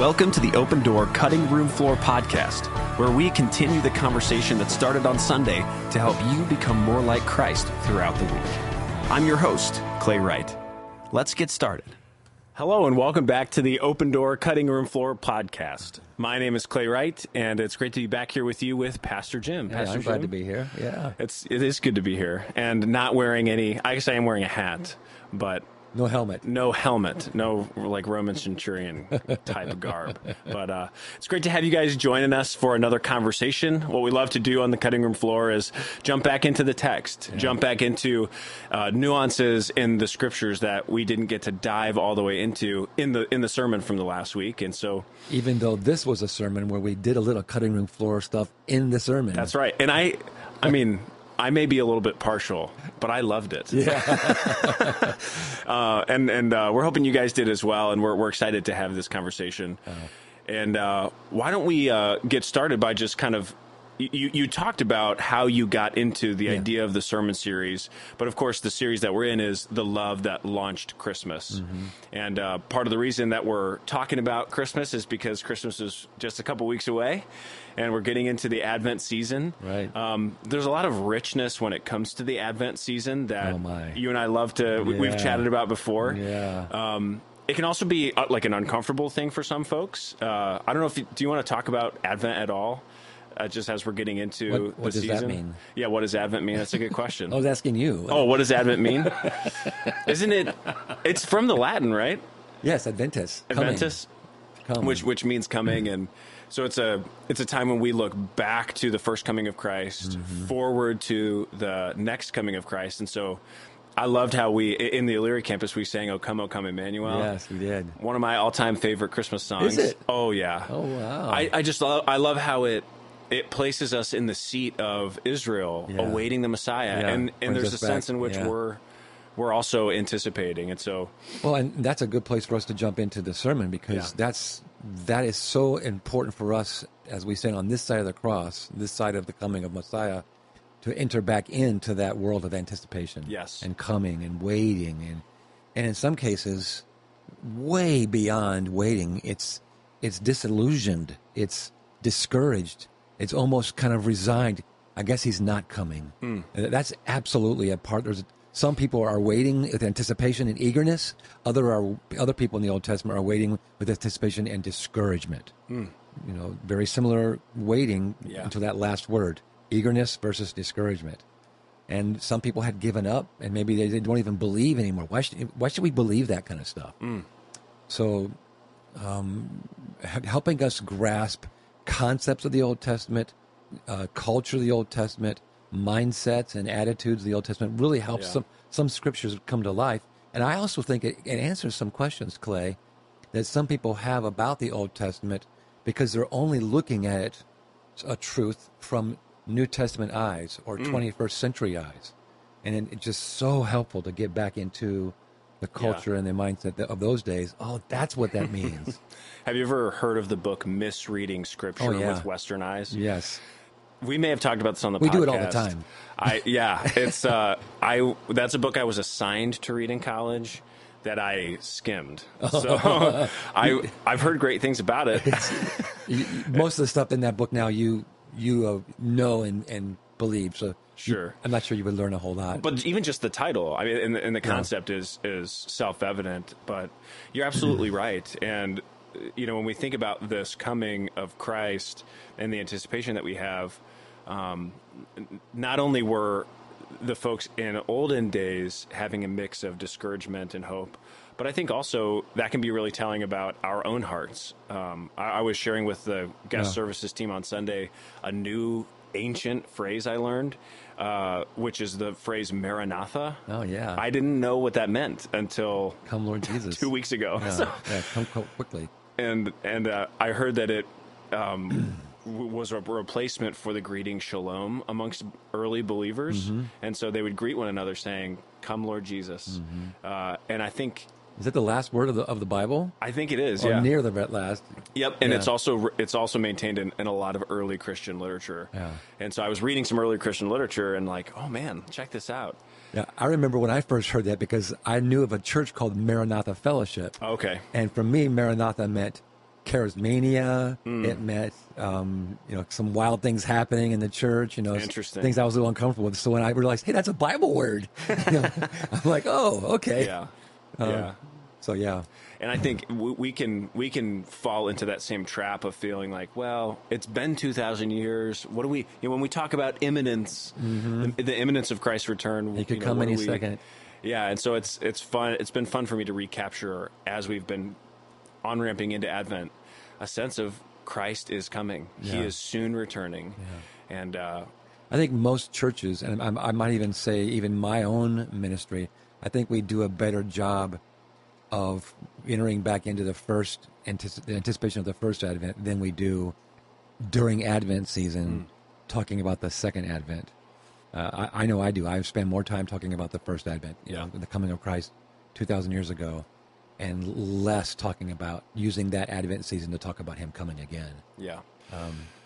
Welcome to the Open Door Cutting Room Floor podcast, where we continue the conversation that started on Sunday to help you become more like Christ throughout the week. I'm your host, Clay Wright. Let's get started. Hello, and welcome back to the Open Door Cutting Room Floor podcast. My name is Clay Wright, and it's great to be back here with you with Pastor Jim. Yeah, Pastor I'm glad to be here. Yeah. It's it is good to be here, and not wearing any. I guess I am wearing a hat, but No helmet. no helmet, no like Roman centurion type of garb. But uh, it's great to have you guys joining us for another conversation. What we love to do on the cutting room floor is jump back into the text, jump back into uh, nuances in the scriptures that we didn't get to dive all the way into in the in the sermon from the last week. And so Even though this was a sermon where we did a little cutting room floor stuff in the sermon. that's right. And I, I mean. I may be a little bit partial, but I loved it. Yeah. uh, and and uh, we're hoping you guys did as well, and we're we're excited to have this conversation. And uh, why don't we uh, get started by just kind of you, you talked about how you got into the idea of the sermon series, but of course the series that we're in is the love that launched Christmas. And uh, part of the reason that we're talking about Christmas is because Christmas is just a couple weeks away, and we're getting into the Advent season. Right. Um, there's a lot of richness when it comes to the Advent season that Oh, you and I love to. we- We've chatted about before. Yeah. Um, it can also be uh, like an uncomfortable thing for some folks. Uh, I don't know if you, do you want to talk about Advent at all, uh, just as we're getting into What- what the does that season. mean? Yeah, what does Advent mean? That's a good question. I was asking you. oh, what does Advent mean? Isn't it? It's from the Latin, right? Yes, Adventus. Coming. Adventus, Come. which which means coming, and so it's a it's a time when we look back to the first coming of Christ, Mm-hmm. forward to the next coming of Christ, and so. I loved how we in the Elyria campus we sang "O Come, O Come, Emmanuel." Yes, we did. One of my all-time favorite Christmas songs. Is it? Oh yeah. Oh, wow. I, I just love I love how it it places us in the seat of Israel Yeah. awaiting the Messiah, Yeah, and and brings there's a us sense in which Yeah. we're we're also anticipating, and so Well, and that's a good place for us to jump into the sermon because that's that is so important for us as we stand on this side of the cross, this side of the coming of Messiah, to enter back into that world of anticipation. Yes. And coming and waiting and and in some cases way beyond waiting. It's it's disillusioned. It's discouraged. It's almost kind of resigned. I guess he's not coming. Uh, That's absolutely a part. There's some people are waiting with anticipation and eagerness. Other are other people in the Old Testament are waiting with anticipation and discouragement. You know, very similar waiting Yeah. until that last word: eagerness versus discouragement. And some people had given up, and maybe they, they don't even believe anymore. Why should why should we believe that kind of stuff? So, um, helping us grasp concepts of the Old Testament, uh, culture of the Old Testament, mindsets and attitudes of the Old Testament really helps Yeah. some some scriptures come to life. And I also think it, it answers some questions, Clay, that some people have about the Old Testament because they're only looking at it, a truth from New Testament eyes or hmm. 21st century eyes. And it's just so helpful to get back into the culture and the mindset of those days. Oh, that's what that means. Have you ever heard of the book Misreading Scripture Oh, yeah. with Western Eyes? yes. We may have talked about this on the We podcast. do it all the time. I yeah, it's uh I that's a book I was assigned to read in college that I skimmed. So I I've heard great things about it. You- you- Most of the stuff in that book now you you uh, know and, and believe. So you- Sure. I'm not sure you would learn a whole lot. But even just the title, I mean, and the, and the concept is is self evident. But you're absolutely right. And uh, you know, when we think about this coming of Christ and the anticipation that we have, um, not only were the folks in olden days having a mix of discouragement and hope, but I think also that can be really telling about our own hearts. Um, I, I was sharing with the guest Yeah. services team on Sunday a new ancient phrase I learned, uh, which is the phrase Maranatha. Oh, yeah. I didn't know what that meant until Come, Lord Jesus. two weeks ago. Yeah, So- yeah, come, quickly. and and uh, I heard that it um, was a replacement for the greeting shalom amongst early believers, Mm-hmm. and so they would greet one another saying, "Come, Lord Jesus," Mm-hmm. uh, and I think Is it the last word of the of the Bible? I think it is, Or yeah. near the last. Yep, and Yeah. it's also it's also maintained in, in a lot of early Christian literature. Yeah. And so I was reading some early Christian literature and like, oh man, check this out. Yeah, I remember when I first heard that because I knew of a church called Maranatha Fellowship. Okay. And for me, Maranatha meant charismania. It meant um, you know some wild things happening in the church. You know, Interesting. things I was a little uncomfortable with. So when I realized, hey, that's a Bible word, you know, I'm like, oh, okay. Yeah. Uh, yeah. So yeah, And I think we can we can fall into that same trap of feeling like, well, it's been two thousand years. What do we? You know, when we talk about imminence, the, the imminence of Christ's return, Mm-hmm. He could you know, come any we- second. Yeah, and so it's it's fun. It's been fun for me to recapture as we've been on ramping into Advent, a sense of Christ is coming. He is soon returning, and uh, I think most churches, and I, I might even say even my own ministry, I think we do a better job of entering back into the first antici- the anticipation of the first Advent than we do during Advent season, talking about the second Advent. Uh, I, I know I do. I spend more time talking about the first Advent, you Yeah. know, the coming of Christ two thousand years ago, and less talking about using that Advent season to talk about Him coming again. yeah.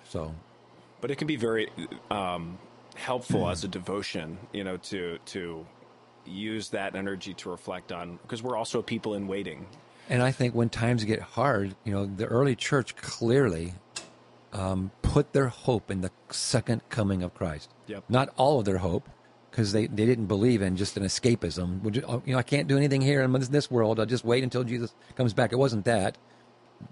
So but it can be very um, helpful as a devotion, you know, to to use that energy to reflect on because we're also people in waiting. And I think when times get hard, you know, the early church clearly um, put their hope in the second coming of Christ. Yep. Not all of their hope, because they, they didn't believe in just an escapism. Would you, oh, you know, I can't do anything here in this- this world. I'll just wait until Jesus comes back. It wasn't that,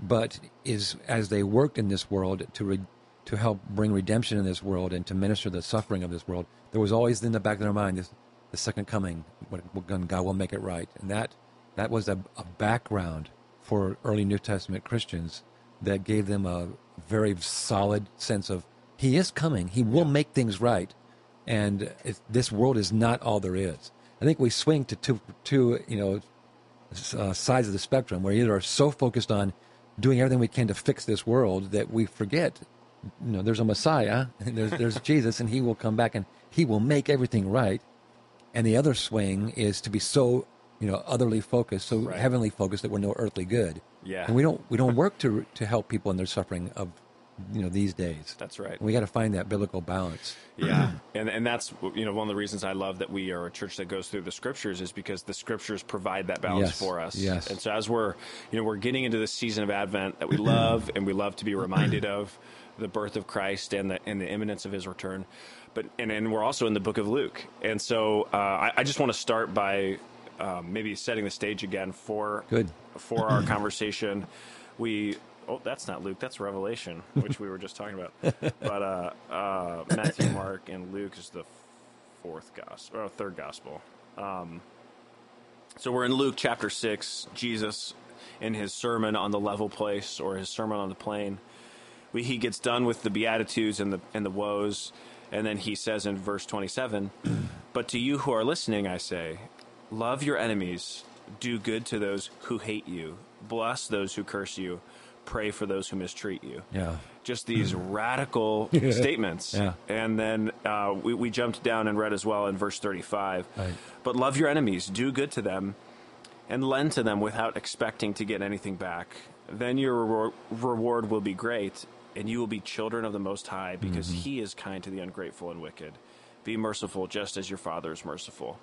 but is as they worked in this world to re, to help bring redemption in this world and to minister the suffering of this world, there was always in the back of their mind this, the second coming, when God will make it right, and that that was a, a background for early New Testament Christians that gave them a very solid sense of He is coming, He will make things right, and this world is not all there is. I think we swing to two, two you know, uh, sides of the spectrum where either are so focused on doing everything we can to fix this world that we forget you know there's a messiah and there's, there's jesus and he will come back and he will make everything right and the other swing is to be so you know otherly focused so Right. heavenly focused that we're no earthly good Yeah. and we don't we don't work to to help people in their suffering of you know these days That's right. we got to find that biblical balance Yeah, and and that's you know one of the reasons I love that we are a church that goes through the scriptures is because the scriptures provide that balance Yes, for us. yes. And so as we're you know we're getting into this season of Advent that we love and we love to be reminded of the birth of Christ and the and the imminence of His return, but and and we're also in the book of Luke, and so uh, I, I just want to start by um, maybe setting the stage again for Good. for our conversation. We oh that's not Luke, that's Revelation, which we were just talking about. But uh, uh, Matthew, Mark, and Luke is the fourth gospel or third gospel. Um, so we're in Luke chapter six. Jesus in his sermon on the level place or his sermon on the plain. We, he gets done with the beatitudes and the and the woes, and then he says in verse twenty seven, "But to you who are listening, I say, love your enemies, do good to those who hate you, bless those who curse you, pray for those who mistreat you." yeah just these radical statements. Yeah. And then uh, we, we jumped down and read as well in verse 35. Right. But love your enemies, do good to them, and lend to them without expecting to get anything back. Then your reward, reward will be great, and you will be children of the Most High, because Mm-hmm. He is kind to the ungrateful and wicked. Be merciful, just as your Father is merciful.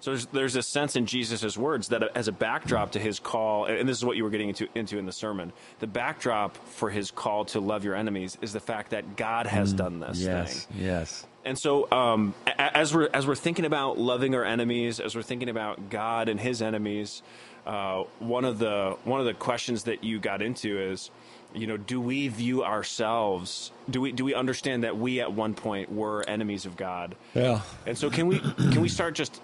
So there's, there's a sense in Jesus' words that as a backdrop to his call, and this is what you were getting into, into in the sermon, the backdrop for his call to love your enemies is the fact that God has done this Mm, yes thing. yes And so, um, as we're as we're thinking about loving our enemies, as we're thinking about God and His enemies, uh, one of the one of the questions that you got into is, you know, do we view ourselves? Do we do we understand that we at one point were enemies of God? yeah And so, can we can we start just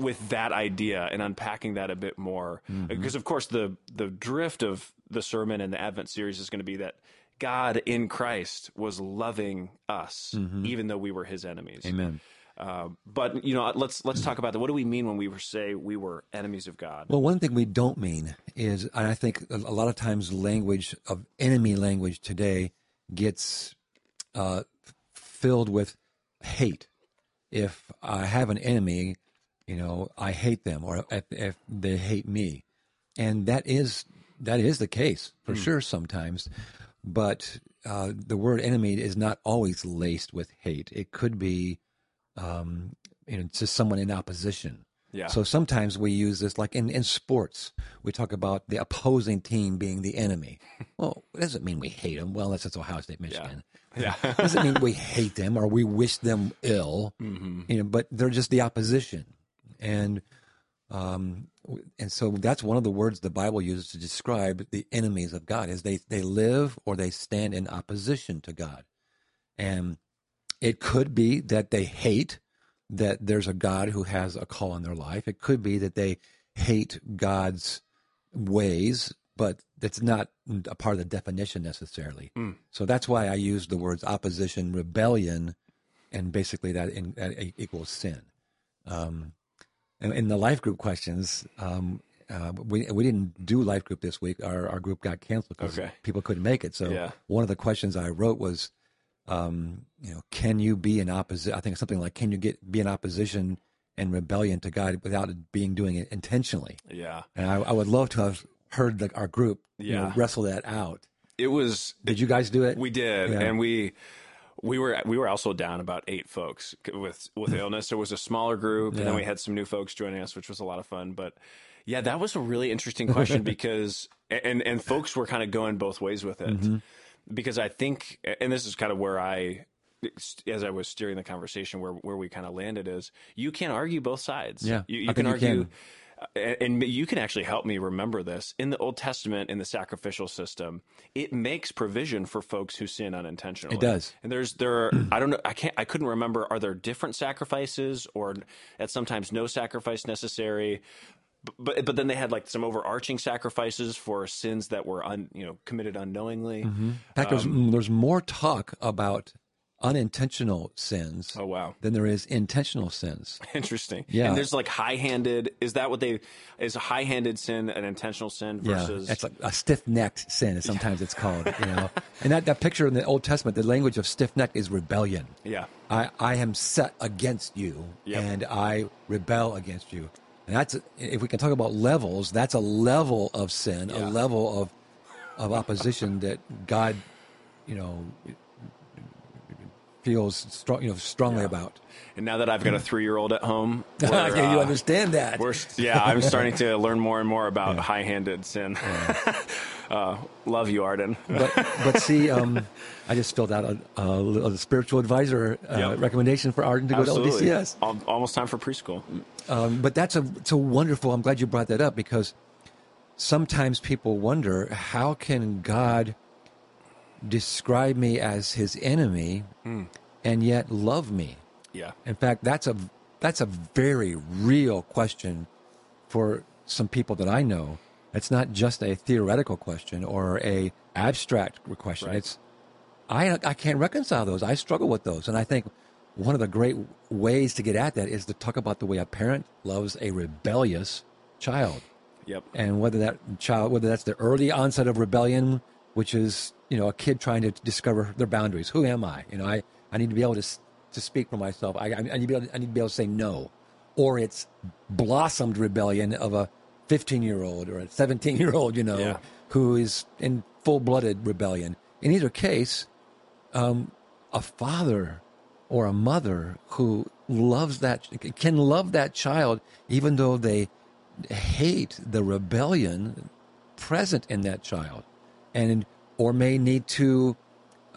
with that idea and unpacking that a bit more? Because of course, the the drift of the sermon and the Advent series is going to be that God in Christ was loving us, even though we were His enemies. amen Uh, but you know, let's let's talk about that. What do we mean when we were say we were enemies of God? Well, one thing we don't mean is, and I think a a lot of times language of enemy language today gets uh, filled with hate. If I have an enemy, you know, I hate them, or if, if they hate me, and that is that is the case for sure sometimes. But uh, the word enemy is not always laced with hate. It could be, um, you know, just someone in opposition Yeah. So sometimes we use this, like in, in sports, we talk about the opposing team being the enemy. Well, it doesn't mean we hate them. Well, that's, that's Ohio State, Michigan. Yeah. It doesn't mean we hate them or we wish them ill, Mm-hmm. you know, but they're just the opposition. And, um, and so that's one of the words the Bible uses to describe the enemies of God is they, they live or they stand in opposition to God. And it could be that they hate that there's a God who has a call on their life. It could be that they hate God's ways, but that's not a part of the definition necessarily. So that's why I use the words opposition, rebellion, and basically that, in, that equals sin. Um, in, in the life group questions, um, uh, we we didn't do life group this week. Our our group got canceled because Okay. people couldn't make it. So Yeah. one of the questions I wrote was, um, you know, can you be in opposition? I think something like, can you get be in opposition and rebellion to God without being doing it intentionally? Yeah. And I, I would love to have heard the, our group, you know, wrestle that out. It was Did you guys do it? We did, Yeah. and we we were we were also down about eight folks with with illness. There was a smaller group, and then we had some new folks joining us, which was a lot of fun. But yeah, that was a really interesting question because and and folks were kind of going both ways with it Mm-hmm. because I think, and this is kind of where I. As I was steering the conversation, where where we kind of landed is you can't argue both sides. Yeah, you, you can you argue, can. And you can actually help me remember this in the Old Testament in the sacrificial system. It makes provision for folks who sin unintentionally. It does. And there's there are, I don't know I can't I couldn't remember are there different sacrifices or at sometimes no sacrifice necessary. But but then they had like some overarching sacrifices for sins that were un, you know committed unknowingly. In fact, there's, Um, there's more talk about unintentional sins Oh wow. than there is intentional sins. Interesting. Yeah. And there's like high-handed. Is that what they? Is a high-handed sin an intentional sin versus? Yeah, it's like a stiff-necked sin. Sometimes it's called. You know, and that, that picture in the Old Testament, the language of stiff-necked is rebellion. yeah. I, I am set against you, Yep. and I rebel against you. And that's if we can talk about levels. That's a level of sin, Yeah. a level of of opposition that God, you know, feels strong, you know, strongly Yeah. about. And now that I've got a three-year-old at home, we're, yeah, you uh, understand that. Yeah, I'm starting to learn more and more about high-handed sin. uh, love you, Arden. but but see, um, I just filled out a, a, a spiritual advisor uh, Yep. recommendation for Arden to go to Absolutely. LDCS. Al- Almost time for preschool. Um, but that's a it's a wonderful. I'm glad you brought that up because sometimes people wonder how can God describe me as His enemy hmm. and yet love me. Yeah. In fact, that's a that's a very real question for some people that I know. It's not just a theoretical question or a abstract question. Right. It's I I can't reconcile those. I struggle with those, and I think one of the great ways to get at that is to talk about the way a parent loves a rebellious child, Yep. and whether that child whether that's the early onset of rebellion, which is you know a kid trying to discover their boundaries. Who am I? You know, I I need to be able to to speak for myself. I I need to be able to, I need to be able to say no, or it's blossomed rebellion of a 15 year old or a 17 year old, you know, Yeah. who is in full blooded rebellion. In either case, um, a father or a mother who loves that can love that child even though they hate the rebellion present in that child and or may need to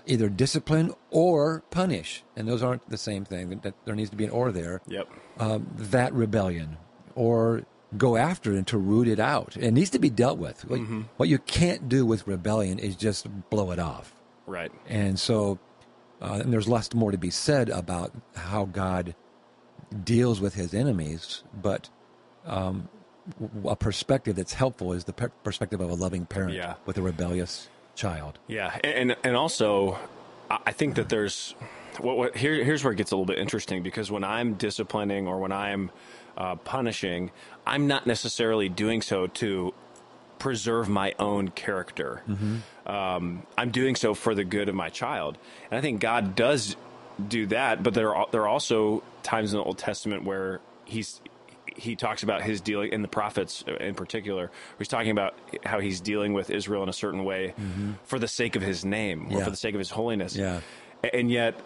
either discipline or punish and those aren't the same thing that there needs to be an or there Yep. um, that rebellion or go after it and to root it out it needs to be dealt with what, what you can't do with rebellion is just blow it off Right. and so, uh, and there's lots more to be said about how God deals with his enemies, but um, a perspective that's helpful is the per- perspective of a loving parent Yeah. with a rebellious child. Yeah, and and, also, I think that there's what, what here here's where it gets a little bit interesting because when I'm disciplining or when I'm uh, punishing, I'm not necessarily doing so to preserve my own character. Um, I'm doing so for the good of my child, and I think God does do that. But there are there are also times in the Old Testament where he's he talks about his dealing in the prophets in particular. He's talking about how he's dealing with Israel in a certain way for the sake of his name or Yeah. for the sake of his holiness. Yeah. And yet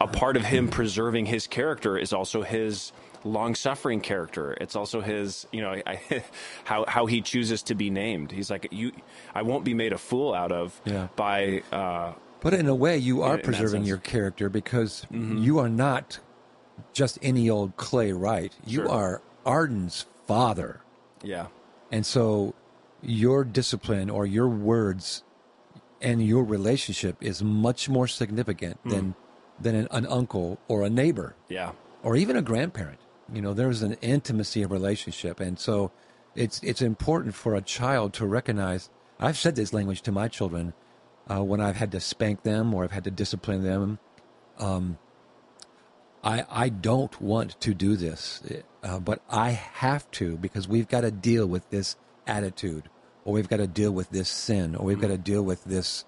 a part of him preserving his character is also his long-suffering character. It's also his, you know, I, how how he chooses to be named. He's like, you, I won't be made a fool out of Yeah. by. Uh, But in a way, you are in preserving your character because you are not just any old Clay Wright. You Sure. are Arden's father. yeah, And so your discipline or your words and your relationship is much more significant than than an, an uncle or a neighbor yeah, or even a grandparent. You know, there's an intimacy of relationship, and so it's it's important for a child to recognize. I've said this language to my children uh, when I've had to spank them or I've had to discipline them. Um, I I don't want to do this, uh, but I have to because we've got to deal with this attitude, or we've got to deal with this sin, or we've got to deal with this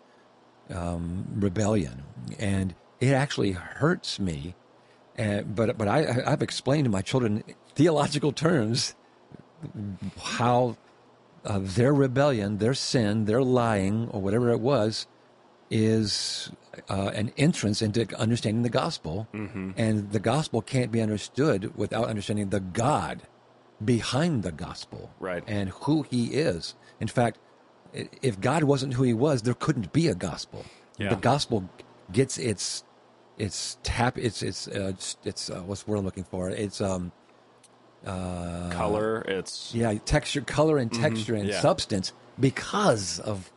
um, rebellion, and it actually hurts me. And, but but I I've explained to my children in theological terms how uh, their rebellion, their sin, their lying, or whatever it was, is uh, an entrance into understanding the gospel. And the gospel can't be understood without understanding the God behind the gospel Right. and who he is. In fact, if God wasn't who he was, there couldn't be a gospel. Yeah. The gospel gets its its tap its its uh, it's, uh, what's the word I'm looking for? It's um color. It's yeah, texture, color, and texture and Mm-hmm. yeah. substance because of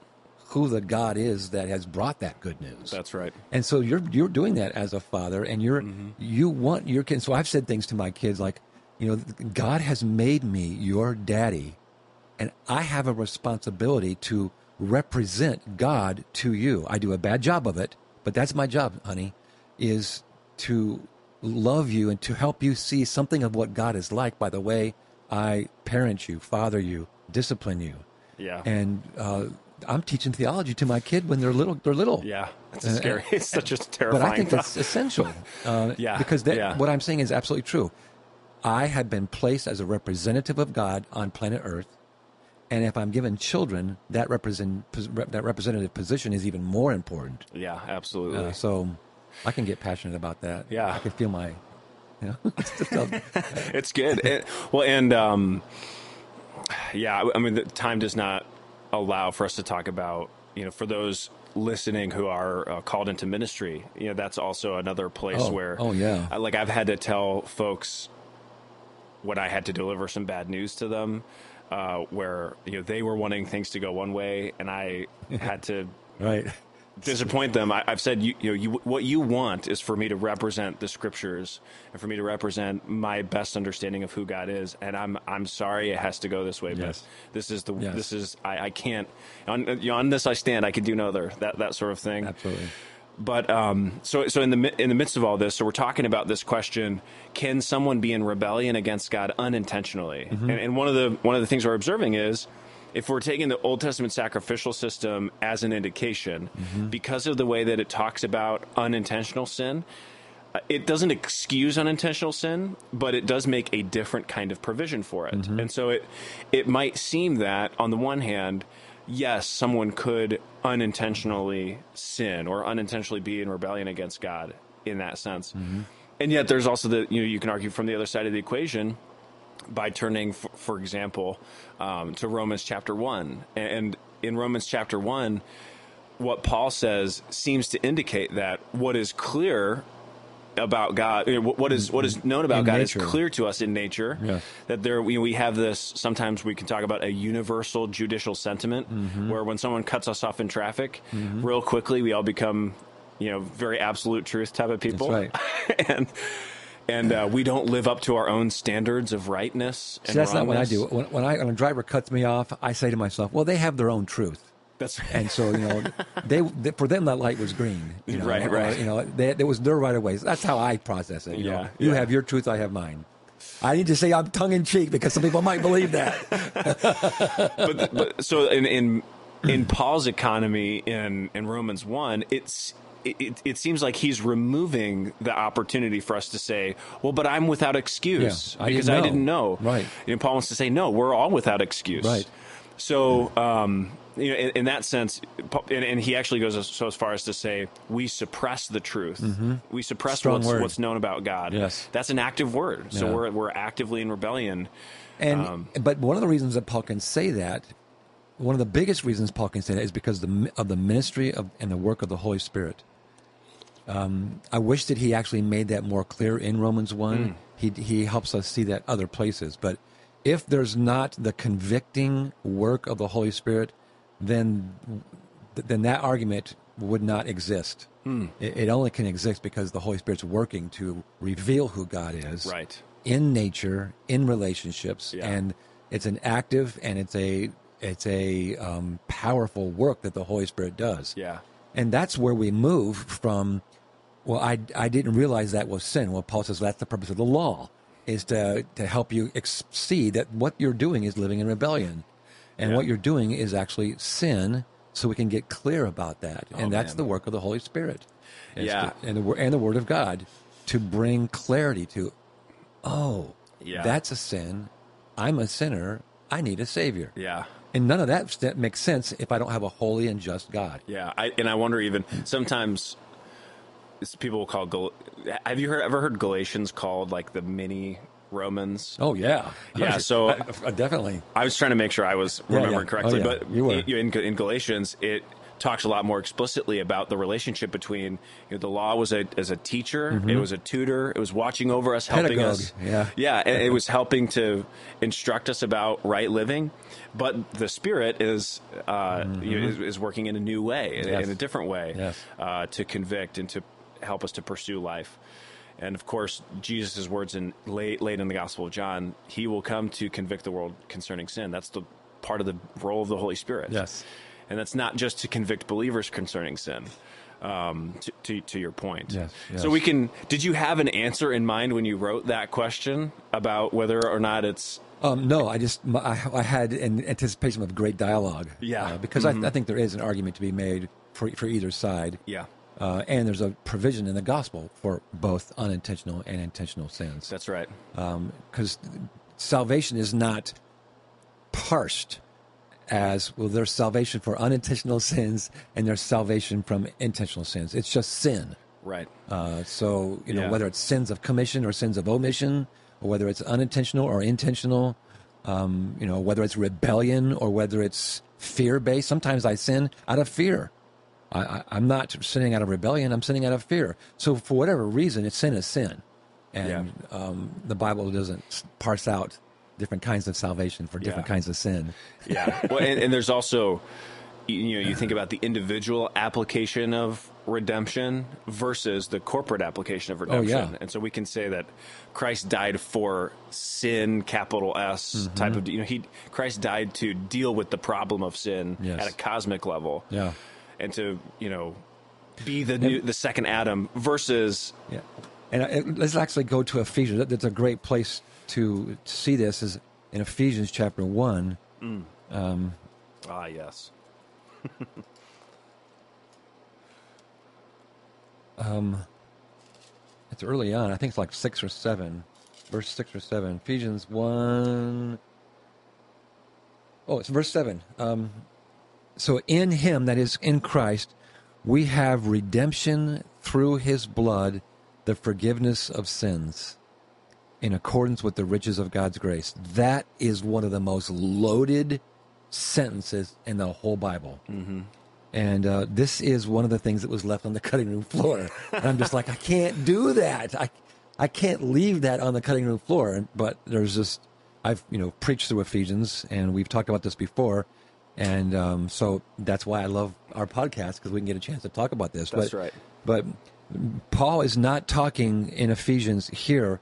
who the God is that has brought that good news. that's right. And so you're you're doing that as a father, and you're Mm-hmm. you want your kids. So I've said things to my kids like, you know, God has made me your daddy, and I have a responsibility to represent God to you. I do a bad job of it, but that's my job, honey, is to love you and to help you see something of what God is like by the way I parent you, father you, discipline you. Yeah. And uh, I'm teaching theology to my kid when they're little. They're little. yeah, it's Uh, scary. It's such a terrifying. But I think thought. that's essential. Uh, Yeah, Because that, yeah. what I'm saying is absolutely true. I have been placed as a representative of God on planet Earth. And if I'm given children, that represent that representative position is even more important. yeah, absolutely. Uh, so I can get passionate about that. Yeah. I can feel my, you know, it's good. It- well, and um, yeah, I mean, the time does not allow for us to talk about you know for those listening who are uh, called into ministry. You know, that's also another place Oh, where oh, yeah. I- like I've had to tell folks when I had to deliver some bad news to them. Uh, where you know they were wanting things to go one way, and I had to right. Disappoint them. I, I've said, you, you know, you, what you want is for me to represent the scriptures and for me to represent my best understanding of who God is. And I'm, I'm sorry it has to go this way, Yes. but this is the, Yes. this is, I, I can't, on, you know, on this I stand, I can do no other, that, that sort of thing. Absolutely. But um, so so in the in the midst of all this, so we're talking about this question: Can someone be in rebellion against God unintentionally? And, and one of the one of the things we're observing is, if we're taking the Old Testament sacrificial system as an indication, mm-hmm. because of the way that it talks about unintentional sin, uh, it doesn't excuse unintentional sin, but it does make a different kind of provision for it. Mm-hmm. And so it it might seem that on the one hand, yes, someone could unintentionally sin or unintentionally be in rebellion against God in that sense. Mm-hmm. And yet there's also the you know you can argue from the other side of the equation by turning, for, for example, um, to Romans chapter 1. And in Romans chapter 1, what Paul says seems to indicate that what is clear about God, what is what is known about In God nature. is clear to us in nature. Yes. That there, we, we have this. Sometimes we can talk about a universal judicial sentiment, Mm-hmm. where when someone cuts us off in traffic, real quickly we all become, you know, very absolute truth type of people. right. and and uh, we don't live up to our own standards of rightness. And See, that's not what I do. When, when, I, when a driver cuts me off, I say to myself, well, they have their own truth. That's And so, you know, they, they for them that light was green. You know, Right, or, right. You know, they, it was their right of ways. That's how I process it. You know, Yeah, you yeah. have your truth, I have mine. I need to say I'm tongue in cheek because some people might believe that. but, but so in in in Paul's economy in in Romans one, it's. It, it seems like he's removing the opportunity for us to say, "Well, but I'm without excuse Yeah, I because didn't I didn't know." Right. You know, Paul wants to say, "No, we're all without excuse." Right. So, um, you know, in, in, that sense, and, and, he actually goes so as far as to say, we suppress the truth. Mm-hmm. We suppress what's, what's, known about God. Yes. That's an active word. So yeah. we're, we're actively in rebellion. And, um, but one of the reasons that Paul can say that, one of the biggest reasons Paul can say that is because of the, of the ministry of, and the work of the Holy Spirit. Um, I wish that he actually made that more clear in Romans 1. Mm. He, he helps us see that other places. But if there's not the convicting work of the Holy Spirit, then then that argument would not exist. Hmm. It, it, only can exist because the Holy Spirit's working to reveal who God is, right? In nature, in relationships, yeah. and it's an active and it's a it's a um, powerful work that the Holy Spirit does. Yeah, and that's where we move from. Well, I I didn't realize that was sin. Well, Paul says that's the purpose of the law is to, to help you ex- see that what you're doing is living in rebellion. And yeah. what you're doing is actually sin, so we can get clear about that. Oh, and that's man. the work of the Holy Spirit. Yeah. To, and, the, and the Word of God to bring clarity to, oh, yeah. that's a sin. I'm a sinner. I need a Savior. Yeah. And none of that makes sense if I don't have a holy and just God. Yeah. I, and I wonder even sometimes people will call Gal- have you heard, ever heard Galatians called like the mini Romans? Oh yeah, yeah. So I, I definitely, I was trying to make sure I was remembering yeah, yeah. correctly, oh, yeah. but you in, in Galatians it talks a lot more explicitly about the relationship between you know, the law was a as a teacher, mm-hmm. it was a tutor, it was watching over us, helping Pedagogue. us, yeah, yeah, and it was helping to instruct us about right living. But the Spirit is, uh, mm-hmm. you know, is, is, working in a new way, yes. in, a different way, yes. uh, to convict and to help us to pursue life. And of course, Jesus' words in late, late in the Gospel of John, he will come to convict the world concerning sin. That's the part of the role of the Holy Spirit. Yes. And that's not just to convict believers concerning sin. Um, to, to, to, your point. Yes, yes. So we can. Did you have an answer in mind when you wrote that question about whether or not it's? Um, no, I just I, I, had an anticipation of great dialogue. Yeah, uh, because mm-hmm. I, I, think there is an argument to be made for for either side. Yeah. Uh, and there's a provision in the gospel for both unintentional and intentional sins. That's right. Because um, salvation is not parsed as well, there's salvation for unintentional sins and there's salvation from intentional sins. It's just sin. Right. Uh, so, you know, yeah. whether it's sins of commission or sins of omission, or whether it's unintentional or intentional, um, you know, whether it's rebellion or whether it's fear based. Sometimes I sin out of fear. I, am not sinning out of rebellion. I'm sinning out of fear. So for whatever reason, it's sin is sin, and yeah. um, the Bible doesn't parse out different kinds of salvation for different yeah. kinds of sin. Yeah. Well, and, and, there's also, you know, you think about the individual application of redemption versus the corporate application of redemption. Oh, yeah. And so we can say that Christ died for sin, capital S mm-hmm. type of, you know, he, Christ died to deal with the problem of sin yes. at a cosmic level. Yeah and to you know be the new, the second Adam versus yeah. And uh, let's actually go to Ephesians. That's a great place to see this. Is in Ephesians chapter one. Mm. Um, ah, yes. um, it's early on. I think it's like six or seven, verse six or seven. Ephesians one. Oh, it's verse seven. Um, so in him, that is in Christ, we have redemption through his blood, the forgiveness of sins in accordance with the riches of God's grace. That is one of the most loaded sentences in the whole Bible. Mm-hmm. And uh, this is one of the things that was left on the cutting room floor. And I'm just like, I can't do that. I, I can't leave that on the cutting room floor. But there's just, I've you know preached through Ephesians, and we've talked about this before. And um, so that's why I love our podcast because we can get a chance to talk about this. That's but, right. But Paul is not talking in Ephesians here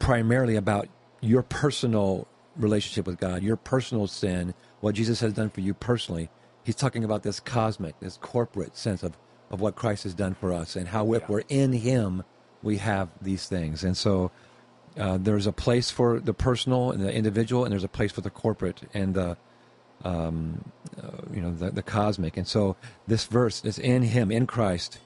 primarily about your personal relationship with God, your personal sin, what Jesus has done for you personally. He's talking about this cosmic, this corporate sense of, of what Christ has done for us and how if yeah. we're in Him, we have these things. And so uh, there's a place for the personal and the individual, and there's a place for the corporate. And the um, uh, you know, the, the, cosmic. And so this verse is in Him, in Christ,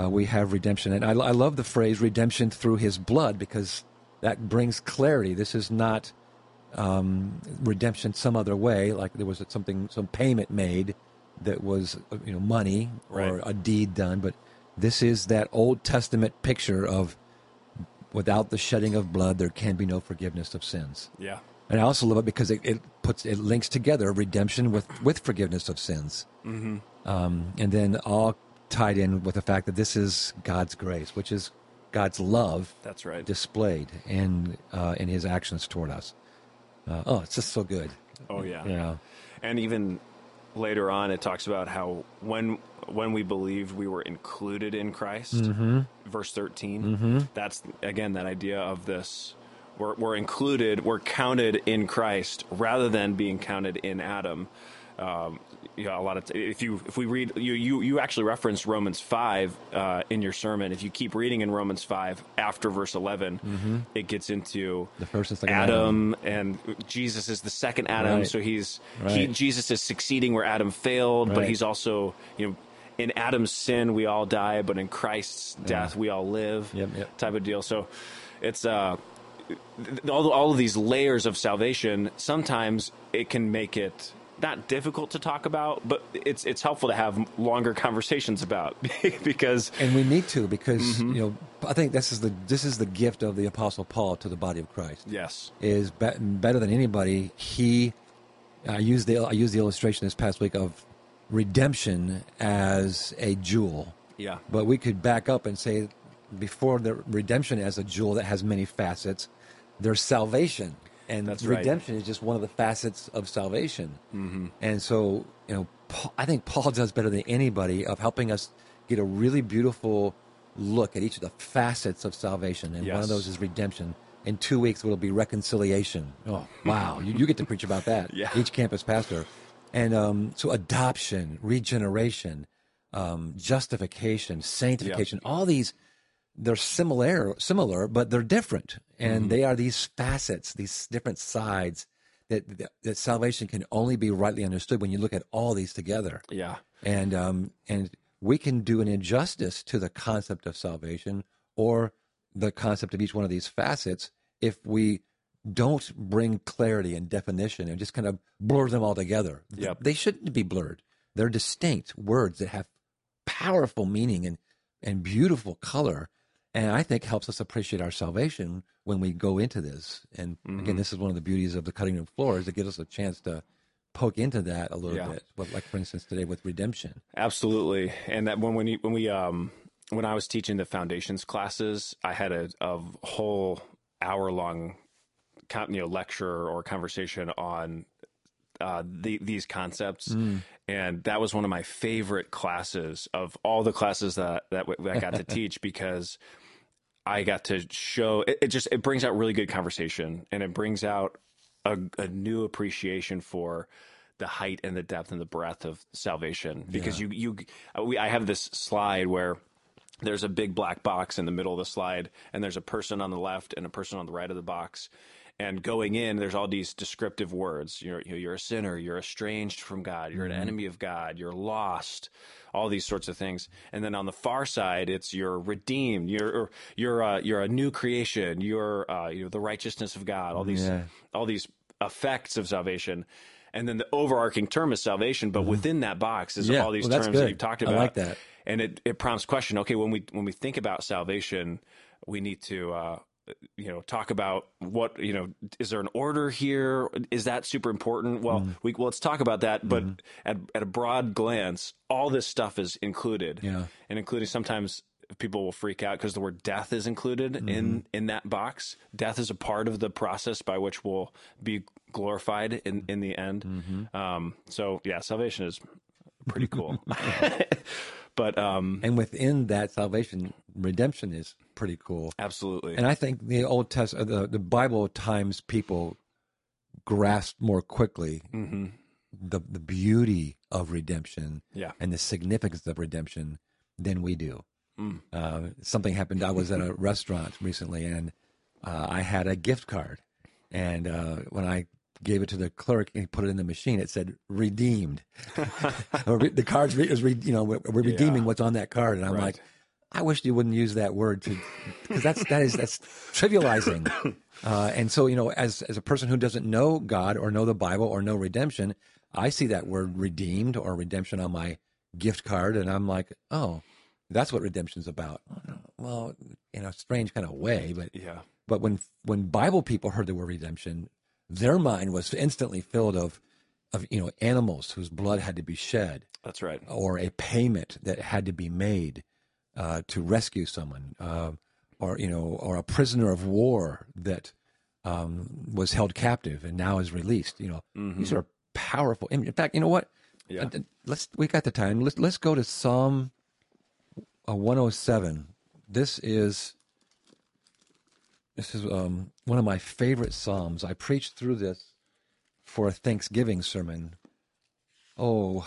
uh, we have redemption. And I, I, love the phrase redemption through His blood because that brings clarity. This is not um, redemption some other way, like there was something, some payment made that was, you know, money or Right. a deed done. But this is that Old Testament picture of without the shedding of blood, there can be no forgiveness of sins. Yeah. And I also love it because it, it puts it links together redemption with with forgiveness of sins, mm-hmm. um, and then all tied in with the fact that this is God's grace, which is God's love That's right. displayed in uh, in His actions toward us. Uh, oh, it's just so good. oh yeah. Yeah, And even later on, it talks about how when when we believed we were included in Christ, Mm-hmm. verse 13 That's again that idea of this. We're, we're included. We're counted in Christ rather than being counted in Adam. Um, you know, a lot of t- if you if we read you you you actually referenced Romans five uh, in your sermon. If you keep reading in Romans five after verse 11 it gets into Mm-hmm. The first and second Adam, and Jesus is the second Adam. Right. So he's he Jesus is succeeding where Adam failed, but he's also you know in Adam's sin we all die, but in Christ's death we all live. Yep, yep. Type of deal. So it's uh all all of these layers of salvation. Sometimes it can make it not difficult to talk about, but it's it's helpful to have longer conversations about because and we need to because Mm-hmm. you know I think this is the this is the gift of the Apostle Paul to the body of Christ. yes, is be- better than anybody. He, I used the I used the illustration this past week of redemption as a jewel, yeah, but we could back up and say before the redemption as a jewel that has many facets, there's salvation, and That's right. redemption is just one of the facets of salvation. Mm-hmm. And so, you know, Paul, I think Paul does better than anybody of helping us get a really beautiful look at each of the facets of salvation, and one of those is redemption. In two weeks, it'll be reconciliation. Oh, wow. you, you get to preach about that. Yeah. Each campus pastor. And um, so, adoption, regeneration, um, justification, sanctification, all these, they're similar, similar, but they're different. And they are these facets, these different sides that, that, that salvation can only be rightly understood when you look at all these together yeah, and um, and we can do an injustice to the concept of salvation or the concept of each one of these facets if we don't bring clarity and definition and just kind of blur them all together. Yep. They shouldn't be blurred. They're distinct words that have powerful meaning and and beautiful color. And I think helps us appreciate our salvation when we go into this. And again, this is one of the beauties of the cutting room floor is it gives us a chance to poke into that a little Yeah. bit. But like for instance today with redemption. Absolutely, and that when when, you, when we um when I was teaching the foundations classes, I had a, a whole hour long, you know, lecture or conversation on uh, the, these concepts, and that was one of my favorite classes of all the classes that, that I got to teach because I got to show it, it. Just it brings out really good conversation, and it brings out a, a new appreciation for the height and the depth and the breadth of salvation. Because you you uh, we, I have this slide where there's a big black box in the middle of the slide, and there's a person on the left and a person on the right of the box. And going in, there's all these descriptive words. You're you know, you're a sinner. You're estranged from God. You're an enemy of God. You're lost. All these sorts of things. And then on the far side, it's you're redeemed. You're you're uh, you're a new creation. You're uh, you're the righteousness of God. All these Yeah. all these effects of salvation. And then the overarching term is salvation, but within that box is Mm-hmm. Yeah. all these Well, terms that you've talked I about like that. and it, it prompts question okay when we when we think about salvation we need to uh you know talk about what you know is there an order here is that super important well Mm-hmm. we well, let's talk about that but at, at a broad glance all this stuff is included Yeah. and including sometimes people will freak out because the word death is included Mm-hmm. in in that box death is a part of the process by which we'll be glorified in in the end Mm-hmm. um so yeah salvation is pretty cool but um And within that salvation, redemption is pretty cool. absolutely And I think the Old Testament, the, the Bible times people grasp more quickly hmm the, the beauty of redemption yeah and the significance of redemption than we do. Mm. Uh, something happened. I was at a restaurant recently and uh, I had a gift card. And uh, when I gave it to the clerk and he put it in the machine, it said redeemed. The card's re- is re- you know we're, we're redeeming Yeah. what's on that card, and I'm Right. like, I wish you wouldn't use that word to because that's that is that's trivializing. Uh, and so you know, as as a person who doesn't know God or know the Bible or know redemption, I see that word redeemed or redemption on my gift card, and I'm like, oh, that's what redemption's about. Well, in a strange kind of way, but Yeah. but when when Bible people heard the word redemption, their mind was instantly filled of of you know animals whose blood had to be shed, That's right. or a payment that had to be made uh, to rescue someone, uh, or you know, or a prisoner of war that um, was held captive and now is released. You know, these are powerful. images. In fact, you know what? Yeah. Uh, let's we got the time. Let's let's go to Psalm uh, 107. This is this is um, one of my favorite psalms. I preached through this for a Thanksgiving sermon. Oh,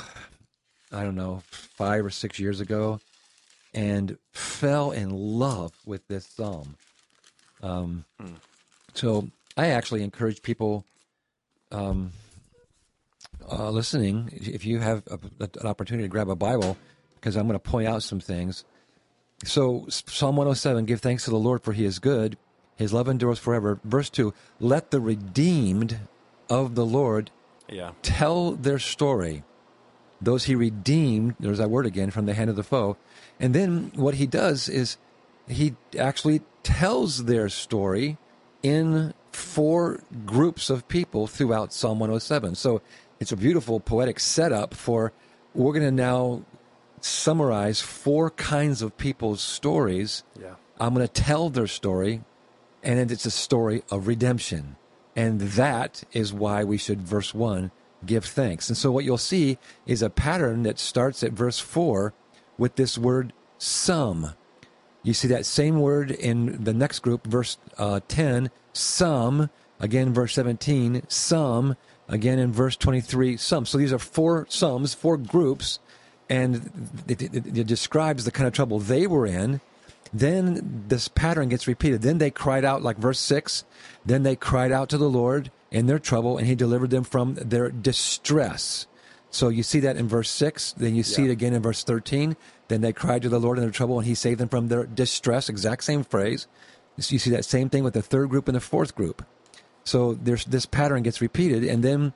I don't know, five or six years ago, and fell in love with this psalm. Um, So I actually encourage people um, uh, listening, if you have a, an opportunity to grab a Bible, because I'm going to point out some things. So Psalm 107, give thanks to the Lord for he is good. His love endures forever. Verse 2, let the redeemed of the Lord Yeah. tell their story. Those he redeemed, there's that word again, from the hand of the foe. And then what he does is he actually tells their story in four groups of people throughout Psalm 107. So it's a beautiful poetic setup for we're going to now summarize four kinds of people's stories. Yeah. I'm going to tell their story, and it's a story of redemption. And that is why we should, verse 1, give thanks. And so what you'll see is a pattern that starts at verse 4 with this word some. You see that same word in the next group, verse uh, 10, some. Again, verse 17, some. Again, in verse 23, some. So these are four sums, four groups, and it, it, it describes the kind of trouble they were in. Then this pattern gets repeated. Then they cried out, like verse 6. Then they cried out to the Lord in their trouble, and he delivered them from their distress. So you see that in verse 6. Then you see Yeah. it again in verse 13. Then they cried to the Lord in their trouble, and he saved them from their distress. Exact same phrase. You see that same thing with the third group and the fourth group. So there's this pattern gets repeated, and then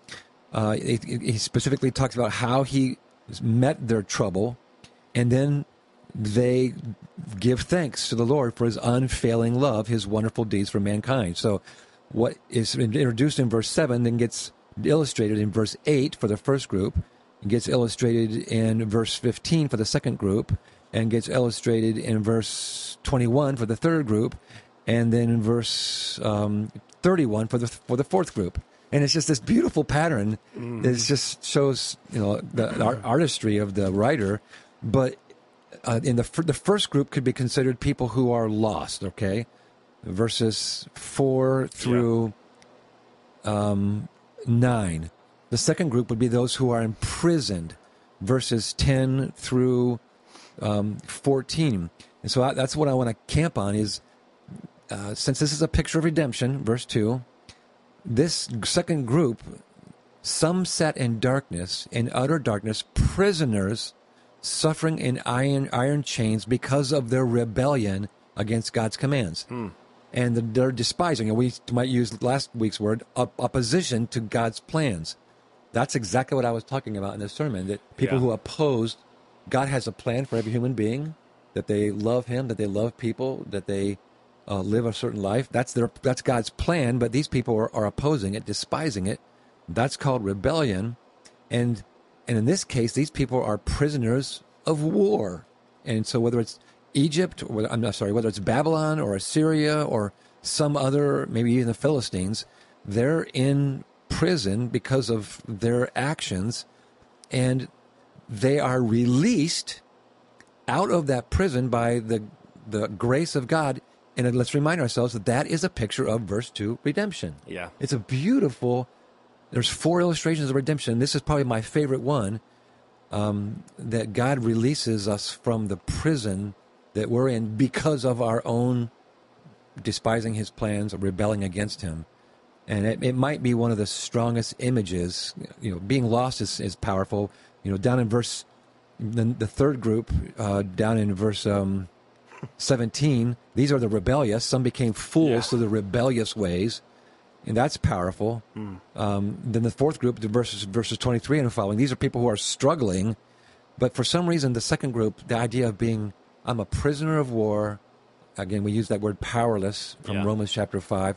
uh, he specifically talks about how he met their trouble, and then they give thanks to the Lord for His unfailing love, His wonderful deeds for mankind. So what is introduced in verse seven then gets illustrated in verse eight for the first group, gets illustrated in verse fifteen for the second group, and gets illustrated in verse twenty-one for the third group, and then in verse um, 31 for the for the fourth group. And it's just this beautiful pattern. It just shows you know the art, artistry of the writer. But uh, in the the first group could be considered people who are lost okay? Verses 4 through um, 9 the second group would be those who are imprisoned verses 10 through um, 14 and so I, that's what i want to camp on is uh, since this is a picture of redemption, verse 2, this second group, some sat in darkness, in utter darkness, prisoners suffering in iron, iron chains because of their rebellion against God's commands. And they're despising, and we might use last week's word, op- opposition to God's plans. That's exactly what I was talking about in this sermon that people Yeah. who oppose God has a plan for every human being, that they love Him, that they love people, that they uh, live a certain life. That's their that's God's plan, but these people are, are opposing it, despising it. That's called rebellion, and and in this case, these people are prisoners of war. And so, whether it's Egypt, or whether, I'm not sorry, whether it's Babylon or Assyria or some other, maybe even the Philistines, they're in prison because of their actions, and they are released out of that prison by the the grace of God. And let's remind ourselves that that is a picture of verse two redemption. Yeah. It's a beautiful. There's four illustrations of redemption. This is probably my favorite one. Um, that God releases us from the prison that we're in because of our own despising His plans or rebelling against Him. And it, it might be one of the strongest images. You know, being lost is, is powerful. You know, down in verse, the, the third group, uh, down in verse um, 17, these are the rebellious. Some became fools Yeah. through the rebellious ways. And that's powerful. Um, then the fourth group, the verses, verses 23 and following, these are people who are struggling. But for some reason, the second group, the idea of being, I'm a prisoner of war. Again, we use that word powerless from Yeah. Romans chapter 5.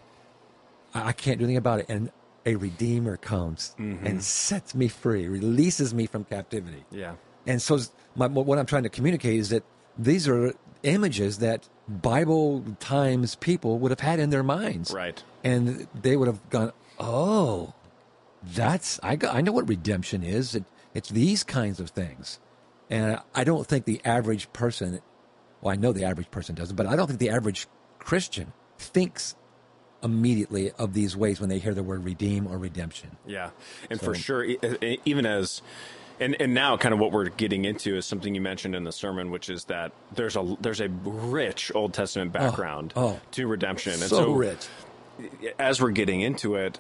I I can't do anything about it. And a redeemer comes Mm-hmm. and sets me free, releases me from captivity. Yeah. And so, my, what I'm trying to communicate is that these are images that Bible times people would have had in their minds, Right. And they would have gone, "Oh, that's I, got, I know what redemption is. It, it's these kinds of things." And I don't think the average person, well, I know the average person doesn't, but I don't think the average Christian thinks immediately of these ways when they hear the word redeem or redemption. Yeah, and for sure, even as, and and now kind of what we're getting into is something you mentioned in the sermon, which is that there's a there's a rich Old Testament oh, background oh. to redemption, and so, so rich. as we're getting into it,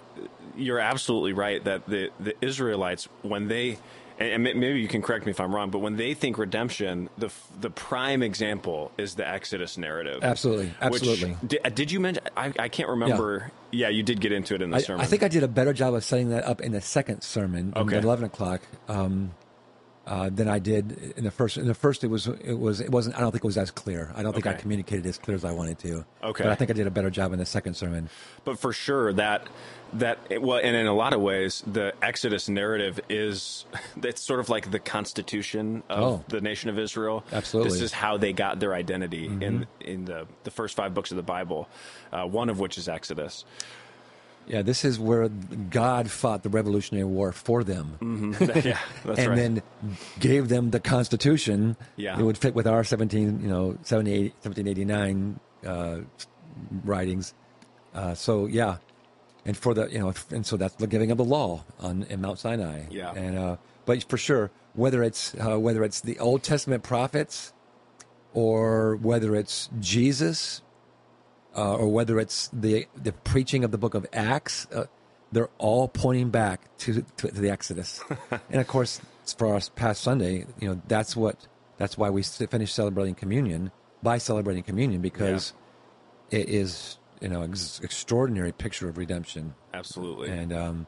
you're absolutely right that the the Israelites when they and maybe you can correct me if I'm wrong, but when they think redemption, the f- the prime example is the Exodus narrative. Absolutely, absolutely. did, did you mention? I, I can't remember. Yeah. you did get into it in the I, sermon. I think I did a better job of setting that up in the second sermon, Okay. at eleven o'clock, um, uh, than I did in the first. In the first, it was it was it wasn't. I don't think it was as clear. I don't think I communicated as clear as I wanted to. Okay. but I think I did a better job in the second sermon. but for sure that that well and in a lot of ways the exodus narrative is it's sort of like the constitution of Oh. the nation of israel Absolutely. this is how they got their identity in in the the first five books of the bible uh, one of which is exodus Yeah, this is where God fought the Revolutionary War for them, yeah that's and right then gave them the Constitution. Yeah. it would fit with our seventeen, you know, 78 1789 uh, writings. Uh, so yeah, and for the you know, and so that's the giving of the law on in Mount Sinai. Yeah. and uh, but for sure, whether it's uh, whether it's the Old Testament prophets, or whether it's Jesus, uh, or whether it's the the preaching of the Book of Acts, uh, they're all pointing back to to, to the Exodus. and of course, for us past Sunday, you know, that's what that's why we finish celebrating communion by celebrating communion because it is you know ex- extraordinary picture of redemption. Absolutely. And um,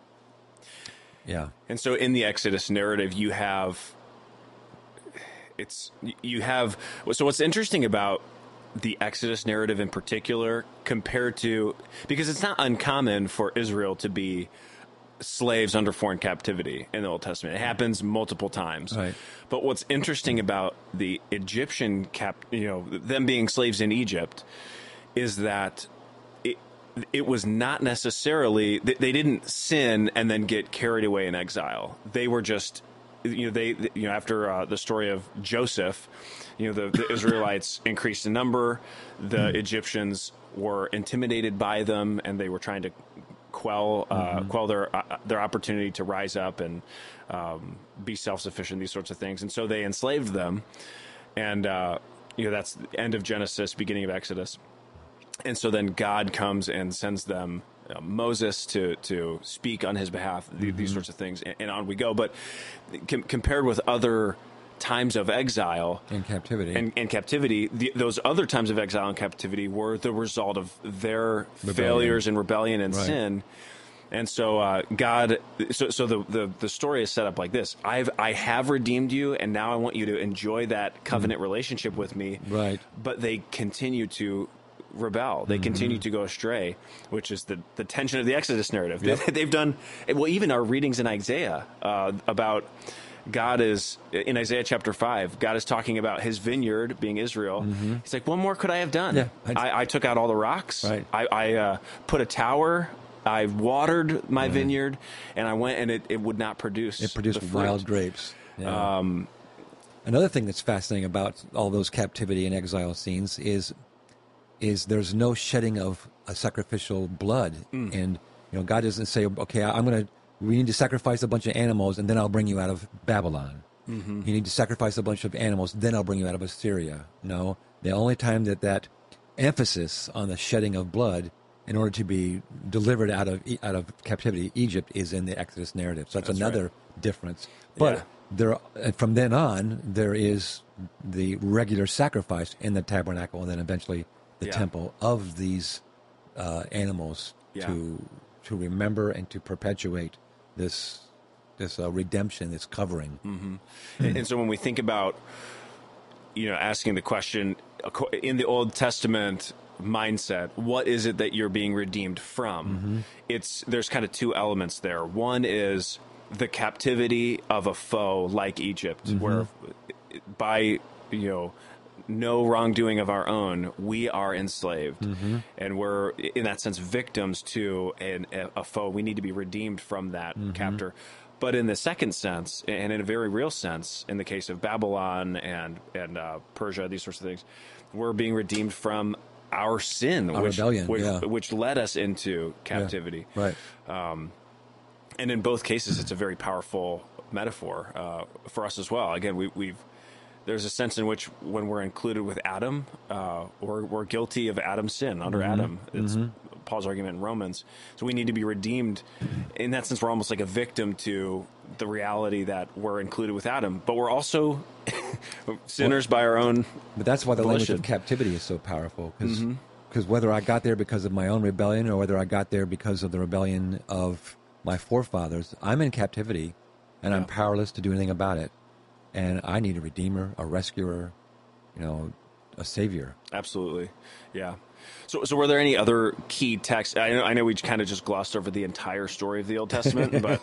yeah. And so in the Exodus narrative, you have it's you have so what's interesting about the Exodus narrative in particular compared to because it's not uncommon for Israel to be slaves under foreign captivity in the Old Testament. It happens multiple times. Right. But what's interesting about the Egyptian cap, you know, them being slaves in Egypt is that it, it was not necessarily they, they didn't sin and then get carried away in exile. They were just you know they you know after uh, the story of Joseph, you know the, the Israelites increased in number, the Egyptians were intimidated by them and they were trying to quell uh, quell their uh, their opportunity to rise up and um, be self sufficient these sorts of things. And so they enslaved them. And uh, you know that's the end of Genesis beginning of Exodus. And so then God comes and sends them uh, Moses to to speak on his behalf, th- these sorts of things, and, and on we go. But com- compared with other times of exile and captivity and, and captivity, the, those other times of exile and captivity were the result of their failures and rebellion and Right. sin. And so uh, God, so, so the, the the story is set up like this: I've I have redeemed you, and now I want you to enjoy that covenant relationship with me. Right. But they continue to rebel. They continue to go astray, which is the the tension of the Exodus narrative. Yep. They've done well. Even our readings in Isaiah uh, about God is in Isaiah chapter five. God is talking about His vineyard being Israel. He's like, "What more could I have done? Yeah, I- I, I took out all the rocks. Right. I, I uh, put a tower." I watered my vineyard, and I went, and it, it would not produce. It produced wild grapes. Yeah. Another thing that's fascinating about all those captivity and exile scenes is is there's no shedding of a sacrificial blood, Mm. and you know God doesn't say, "Okay, I'm going to we need to sacrifice a bunch of animals, and then I'll bring you out of Babylon." Mm-hmm. You need to sacrifice a bunch of animals, then I'll bring you out of Assyria. No, the only time that that emphasis on the shedding of blood in order to be delivered out of out of captivity, Egypt is in the Exodus narrative. So that's, That's another right. difference. But Yeah. there, uh, from then on, there is the regular sacrifice in the tabernacle, and then eventually the Yeah. temple of these uh, animals Yeah. to to remember and to perpetuate this this uh, redemption, this covering. And, and so when we think about, you know, asking the question in the Old Testament mindset, what is it that you're being redeemed from? Mm-hmm. It's there's kind of two elements there. One is the captivity of a foe like Egypt, mm-hmm. where by you know no wrongdoing of our own, we are enslaved, and we're in that sense victims to an, a foe. We need to be redeemed from that captor. But in the second sense, and in a very real sense, in the case of Babylon and and uh, Persia, these sorts of things, we're being redeemed from our sin, Our which, rebellion, which, yeah. which led us into captivity. Right. And in both cases, it's a very powerful metaphor uh, for us as well. Again, we, we've there's a sense in which when we're included with Adam, uh, we're, we're guilty of Adam's sin under mm-hmm. Adam. It's mm-hmm. Paul's argument in Romans. So we need to be redeemed. In that sense, we're almost like a victim to the reality that we're included with Adam, but we're also sinners by our own. But that's why the language of captivity is so powerful because mm-hmm. whether I got there because of my own rebellion or whether I got there because of the rebellion of my forefathers, I'm in captivity and I'm powerless to do anything about it. And I need a redeemer, a rescuer, you know, a savior. Absolutely, yeah. So, so were there any other key texts? I know, I know we kind of just glossed over the entire story of the Old Testament, but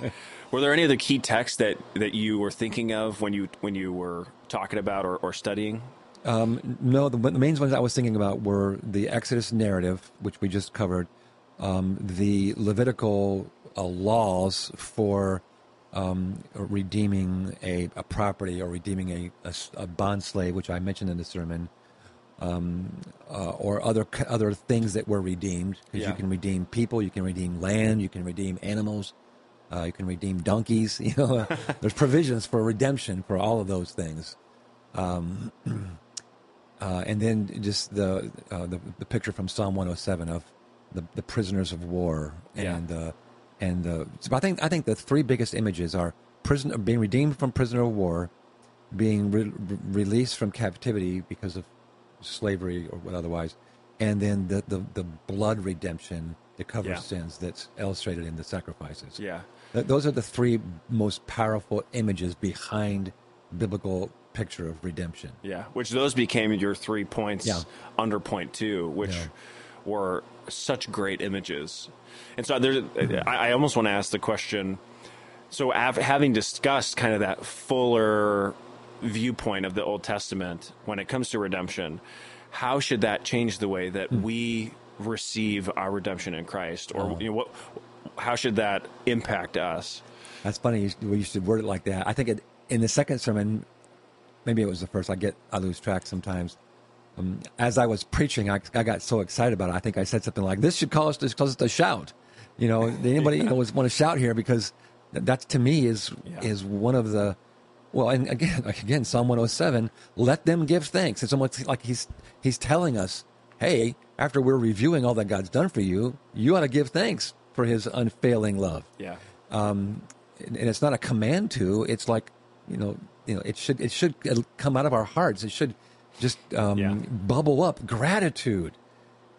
were there any other key texts that, that you were thinking of when you when you were talking about or, or studying? No, the, the main ones I was thinking about were the Exodus narrative, which we just covered, um, the Levitical uh, laws for um, redeeming a, a property or redeeming a bond slave, which I mentioned in the sermon, um, uh, or other other things that were redeemed. Because Yeah. you can redeem people, you can redeem land, you can redeem animals, uh, you can redeem donkeys. You know, there's provisions for redemption for all of those things. Uh, and then just the, uh, the the picture from Psalm 107 of the, the prisoners of war Yeah. and uh, and uh, so I think I think the three biggest images are prison being redeemed from prisoner of war, being re- released from captivity because of slavery or what otherwise, and then the, the, the blood redemption to cover Yeah. sins that's illustrated in the sacrifices. Yeah, Th- Those are the three most powerful images behind biblical picture of redemption. yeah. Which those became your three points Yeah. under point two, which Yeah. Were such great images. And so there's, I, I almost want to ask the question. So, av- having discussed kind of that fuller viewpoint of the Old Testament when it comes to redemption, how should that change the way that hmm. we receive our redemption in Christ, or oh. you know, what? How should that impact us? That's funny. We used to word it like that. I think it, in the second sermon, maybe it was the first. I get I lose track sometimes. Um, as I was preaching, I, I got so excited about it. I think I said something like, "This should cause us to cause us to shout." You know, anybody you know want to shout here because that to me is Yeah. is one of the well, and again, like again, Psalm 107, let them give thanks. It's almost like he's he's telling us, hey, after we're reviewing all that God's done for you, you ought to give thanks for His unfailing love Yeah, and it's not a command to. It's like you know, you know, it should it should come out of our hearts. It should just um, Yeah. bubble up gratitude,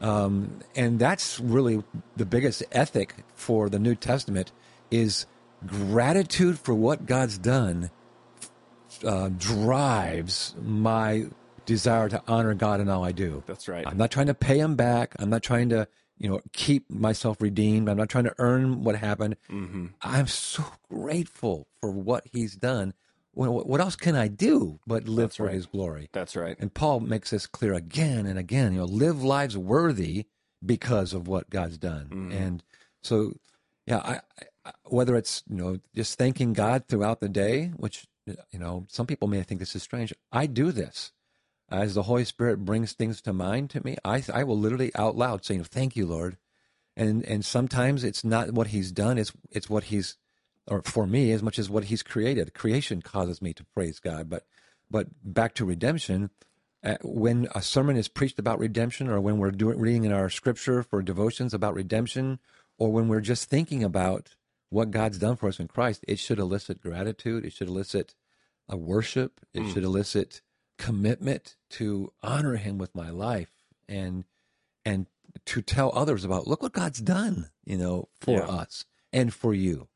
um, and that's really the biggest ethic for the New Testament is gratitude for what God's done. Uh, drives my desire to honor God in all I do. That's right. I'm not trying to pay him back. I'm not trying to, you know, keep myself redeemed. I'm not trying to earn what happened. Mm-hmm. I'm so grateful for what he's done. What, what else can I do but live That's for right. his glory? that's right. And Paul makes this clear again and again. You know, live lives worthy because of what God's done. Mm-hmm. And so, yeah, I, I, whether it's you know just thanking God throughout the day, which you know some people may think this is strange. I do this as the Holy Spirit brings things to mind to me. I I will literally out loud saying, "Thank you, Lord." And and sometimes it's not what He's done; it's it's what He's or for me as much as what He's created. Creation causes me to praise God, but but back to redemption uh, when a sermon is preached about redemption, or when we're doing reading in our scripture for devotions about redemption, or when we're just thinking about what God's done for us in Christ, it should elicit gratitude. It should elicit a worship. It mm. should elicit commitment to honor Him with my life and and to tell others about look what God's done, you know, for yeah. us and for you.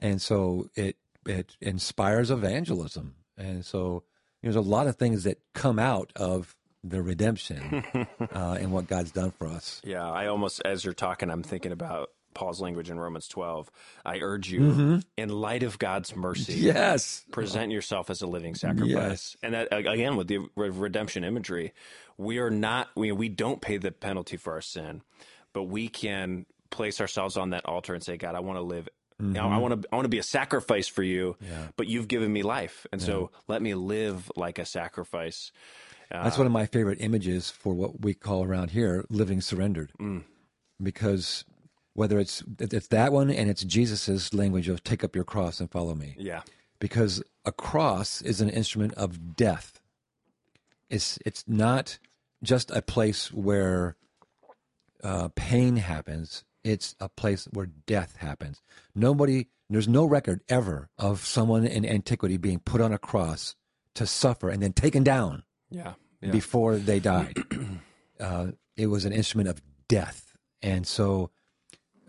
And so it it inspires evangelism. And so there's a lot of things that come out of the redemption uh, and what God's done for us. Yeah, I almost, as you're talking, I'm thinking about Paul's language in Romans 12. I urge you, mm-hmm. in light of God's mercy, yes, present yourself as a living sacrifice. Yes. And that again, with the redemption imagery, we are not we we don't pay the penalty for our sin, but we can place ourselves on that altar and say, God, I want to live Mm-hmm. You know, I want to I want to be a sacrifice for you, yeah. but you've given me life, and yeah. so let me live like a sacrifice. Uh, That's one of my favorite images for what we call around here living surrendered, mm. because whether it's it's that one and it's Jesus's language of take up your cross and follow me. Yeah, because a cross is an instrument of death. It's it's not just a place where uh, pain happens it's a place where death happens. Nobody, there's no record ever of someone in antiquity being put on a cross to suffer and then taken down. Yeah. yeah. Before they died, uh, it was an instrument of death, and so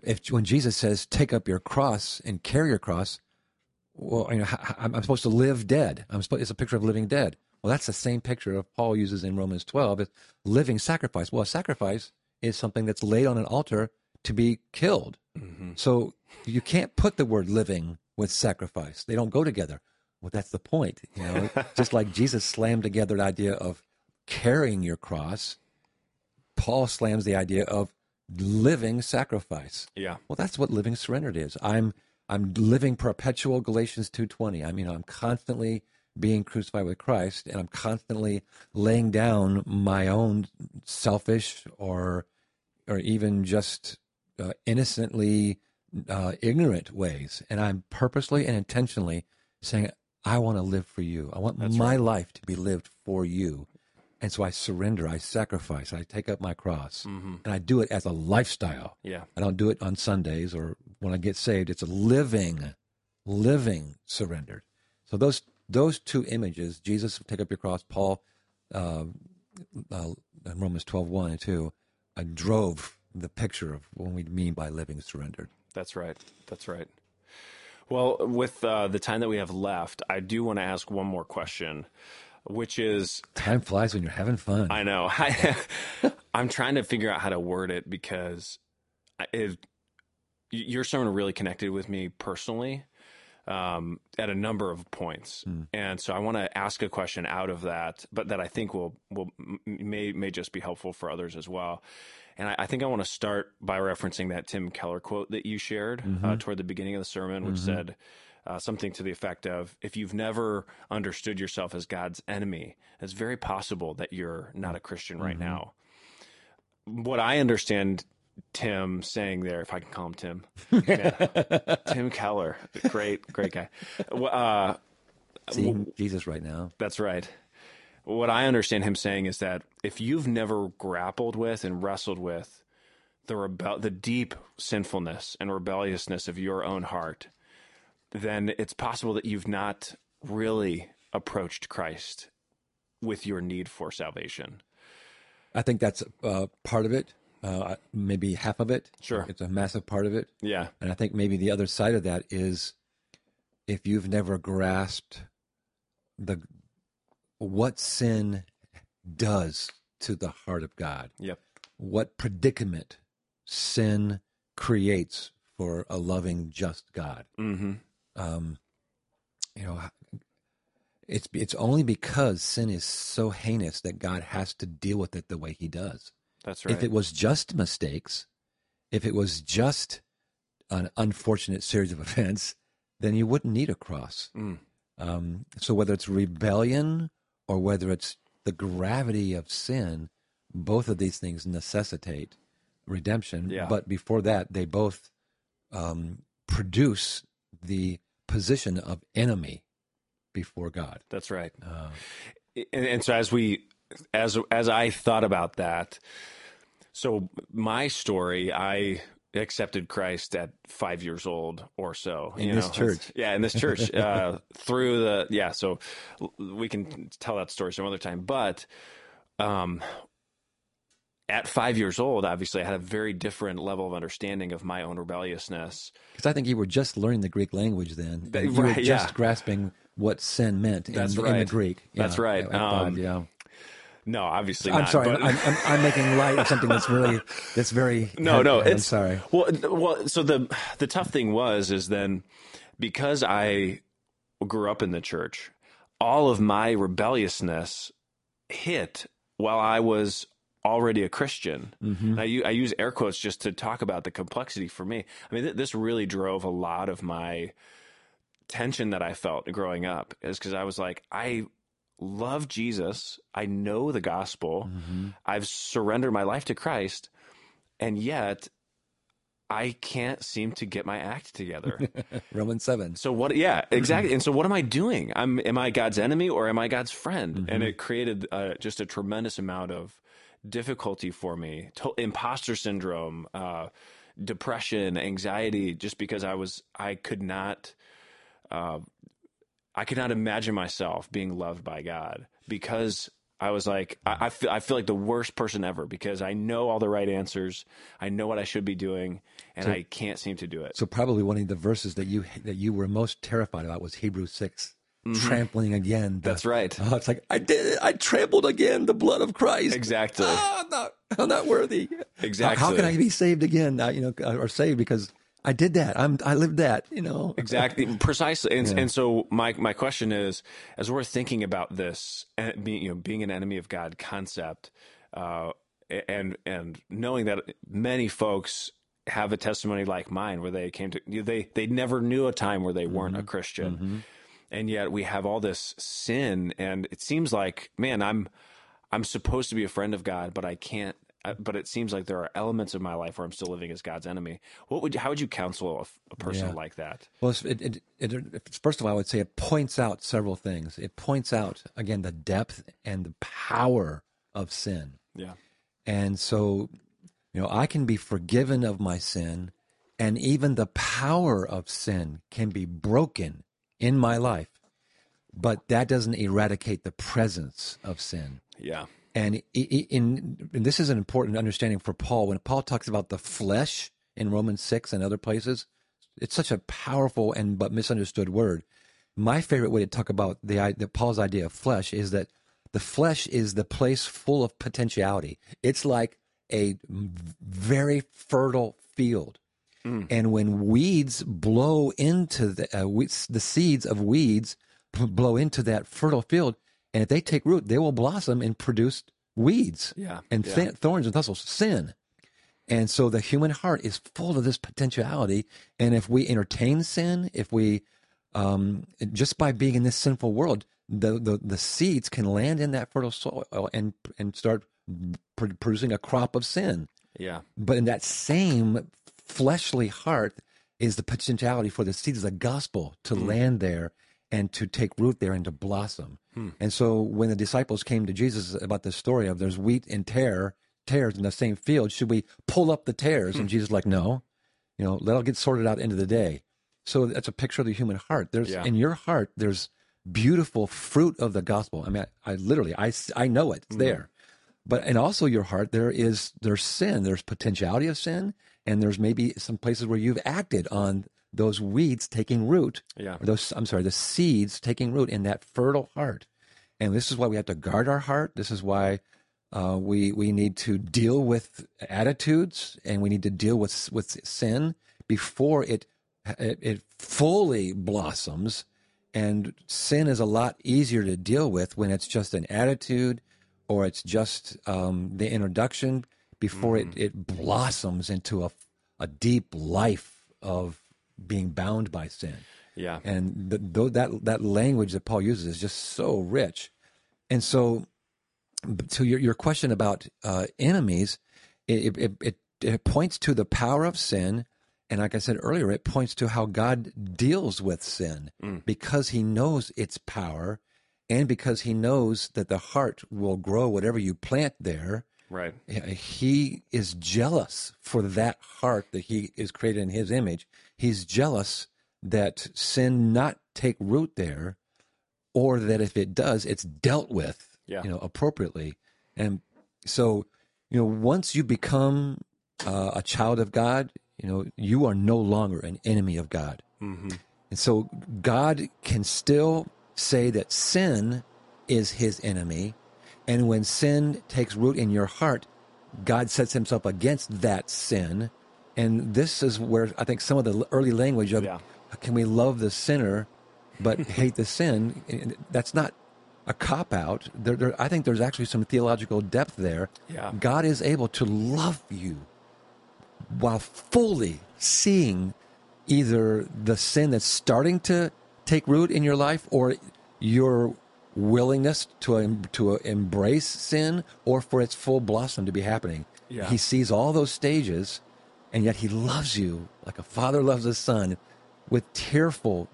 if when Jesus says, "Take up your cross and carry your cross," well, you know, I'm supposed to live dead. I'm supposed, it's a picture of living dead. Well, that's the same picture of Paul uses in Romans 12 as living sacrifice. Well, a sacrifice is something that's laid on an altar to be killed. Mm-hmm. So you can't put the word living with sacrifice. They don't go together. Well, that's the point. You know, just like Jesus slammed together the idea of carrying your cross, Paul slams the idea of living sacrifice. Yeah. Well, that's what living surrendered is. I'm I'm living perpetual Galatians 2:20. I mean, I'm constantly being crucified with Christ and I'm constantly laying down my own selfish or or even just uh, innocently uh, ignorant ways. And I'm purposely and intentionally saying, I want to live for you. I want That's my right. life to be lived for you. And so I surrender, I sacrifice, I take up my cross, mm-hmm. and I do it as a lifestyle. Yeah. I don't do it on Sundays or when I get saved. It's a living, living surrendered. So those those two images, Jesus, take up your cross, Paul, uh, uh, Romans 12, 1 and 2, uh, drove the picture of what we mean by living surrendered. That's right. That's right. Well, with uh, the time that we have left, I do want to ask one more question, which is time flies when you're having fun. I know. I, am trying to figure out how to word it because it, your sermon really connected with me personally um, at a number of points, mm. and so I want to ask a question out of that, but that I think will will may may just be helpful for others as well. And I, I, think I want to start by referencing that Tim Keller quote that you shared uh, mm-hmm. uh, toward the beginning of the sermon, which mm-hmm. said uh, something to the effect of If you've never understood yourself as God's enemy, it's very possible that you're not a Christian right mm-hmm. now. What I understand Tim saying there, if I can call him Tim, Tim Keller, great, great guy. Uh, Seeing Jesus right now. That's right what I understand him saying is that if you've never grappled with and wrestled with the rebel, the deep sinfulness and rebelliousness of your own heart, then it's possible that you've not really approached Christ with your need for salvation. I think that's uh, part of it. Uh, maybe half of it. Sure, it's a massive part of it. Yeah, and I think maybe the other side of that is if you've never grasped the what sin does to the heart of God. Yep. What predicament sin creates for a loving, just God. Mm-hmm. Um, you know, it's it's only because sin is so heinous that God has to deal with it the way He does. That's right. If it was just mistakes, if it was just an unfortunate series of events, then you wouldn't need a cross. Mm. Um, so whether it's rebellion or whether it's the gravity of sin, both of these things necessitate redemption. Yeah. But before that, they both um, produce the position of enemy before God. That's right. Uh, and, and, so as we as as I thought about that, so my story, I accepted Christ at five years old or so. In you this know? church. Yeah, in this church. uh, through the, yeah, so we can tell that story some other time. But um, at five years old, obviously, I had a very different level of understanding of my own rebelliousness. Because I think you were just learning the Greek language then. That- you were just yeah. grasping what sin meant in, That's in the right. Greek. That's Yeah, right. at five, Um, yeah. No, obviously I'm not. sorry. but- I'm, I'm, I'm making light of something that's really that's very no, no, heavy. it's I'm sorry. Well, well, so the the tough thing was is then because I grew up in the church, all of my rebelliousness hit while I was already a Christian. Mm-hmm. I, I use air quotes just to talk about the complexity for me. I mean, th- this really drove a lot of my tension that I felt growing up, is because I was like, I love Jesus. I know the gospel. Mm-hmm. I've surrendered my life to Christ, and yet I can't seem to get my act together. Romans seven. so what? Yeah, exactly. And so what am I doing? I'm am I God's enemy or am I God's friend? And it created uh, just a tremendous amount of difficulty for me. To- imposter syndrome, uh, depression, anxiety, just because I was I could not. Uh, I could not imagine myself being loved by God because I was like, I, I, feel, I feel like the worst person ever because I know all the right answers. I know what I should be doing and I can't seem to do it. So probably one of the verses that you that you were most terrified about was Hebrews 6 trampling again. the- Mm-hmm. That's right. Oh, it's like I did it. I trampled again the blood of Christ. Exactly. Ah, I'm not. I'm not worthy. Exactly. How, how can I be saved again? Uh, you know, or saved because I did that. I'm. I lived that. You know. Exactly, precisely. And, and so my my question is, as we're thinking about this, eh, and being you know being an enemy of God concept, uh, and and knowing that many folks have a testimony like mine where they came to they they never knew a time where they mm-hmm. weren't a Christian, mm-hmm. and yet we have all this sin, and it seems like man, I'm I'm supposed to be a friend of God, but I can't. But it seems like there are elements of my life where I'm still living as God's enemy. What would how would you counsel a, a person Yeah. like that? Well, it, it, it, first of all, I would say it points out several things. It points out again the depth and the power of sin. Yeah. And so, you know, I can be forgiven of my sin, and even the power of sin can be broken in my life. But that doesn't eradicate the presence of sin. Yeah. And in, and this is an important understanding for Paul. When Paul talks about the flesh in Romans 6 and other places, it's such a powerful and but misunderstood word. My favorite way to talk about the, the Paul's idea of flesh is that the flesh is the place full of potentiality. It's like a very fertile field. And when weeds blow into the uh, we- the seeds of weeds blow into that fertile field, and if they take root, they will blossom and produce weeds Yeah, and yeah. thi- thorns and thistles, sin. And so the human heart is full of this potentiality. And if we entertain sin, if we um, just by being in this sinful world, the, the the seeds can land in that fertile soil and and start pr- producing a crop of sin. Yeah. But in that same fleshly heart is the potentiality for the seeds of the gospel to land there and to take root there and to blossom. Hmm. And so when the disciples came to Jesus about the story of there's wheat and tare, tares in the same field, should we pull up the tares? And hmm. Jesus is like, no, you know, let it get sorted out into the day. So that's a picture of the human heart. There's Yeah. in your heart, there's beautiful fruit of the gospel. I mean, I, I literally, I, I know it. It's hmm. there but and also your heart there is there's sin there's potentiality of sin and there's maybe some places where you've acted on those weeds taking root Yeah. or those i'm sorry the seeds taking root in that fertile heart. And this is why we have to guard our heart. This is why uh, we we need to deal with attitudes and we need to deal with with sin before it it, it fully blossoms. And sin is a lot easier to deal with when it's just an attitude or it's just um, the introduction before it, it blossoms into a, a deep life of being bound by sin. Yeah. And the, though that that language that Paul uses is just so rich. And so, to your, your question about uh, enemies, it, it, it, it points to the power of sin. And like I said earlier, it points to how God deals with sin because he knows its power and because he knows that the heart will grow whatever you plant there, Right. he is jealous for that heart that he is created in his image. He's jealous that sin not take root there, or that if it does, it's dealt with, Yeah. you know, appropriately. And so, you know, once you become uh, a child of God, you know, you are no longer an enemy of God. Mm-hmm. And so God can still say that sin is his enemy. And when sin takes root in your heart, God sets himself against that sin. And this is where I think some of the early language of Yeah. can we love the sinner but hate the sin, that's not a cop out. There, there, I think there's actually some theological depth there. Yeah. God is able to love you while fully seeing either the sin that's starting to take root in your life or your willingness to to embrace sin or for its full blossom to be happening. Yeah. He sees all those stages and yet he loves you like a father loves a son with tearful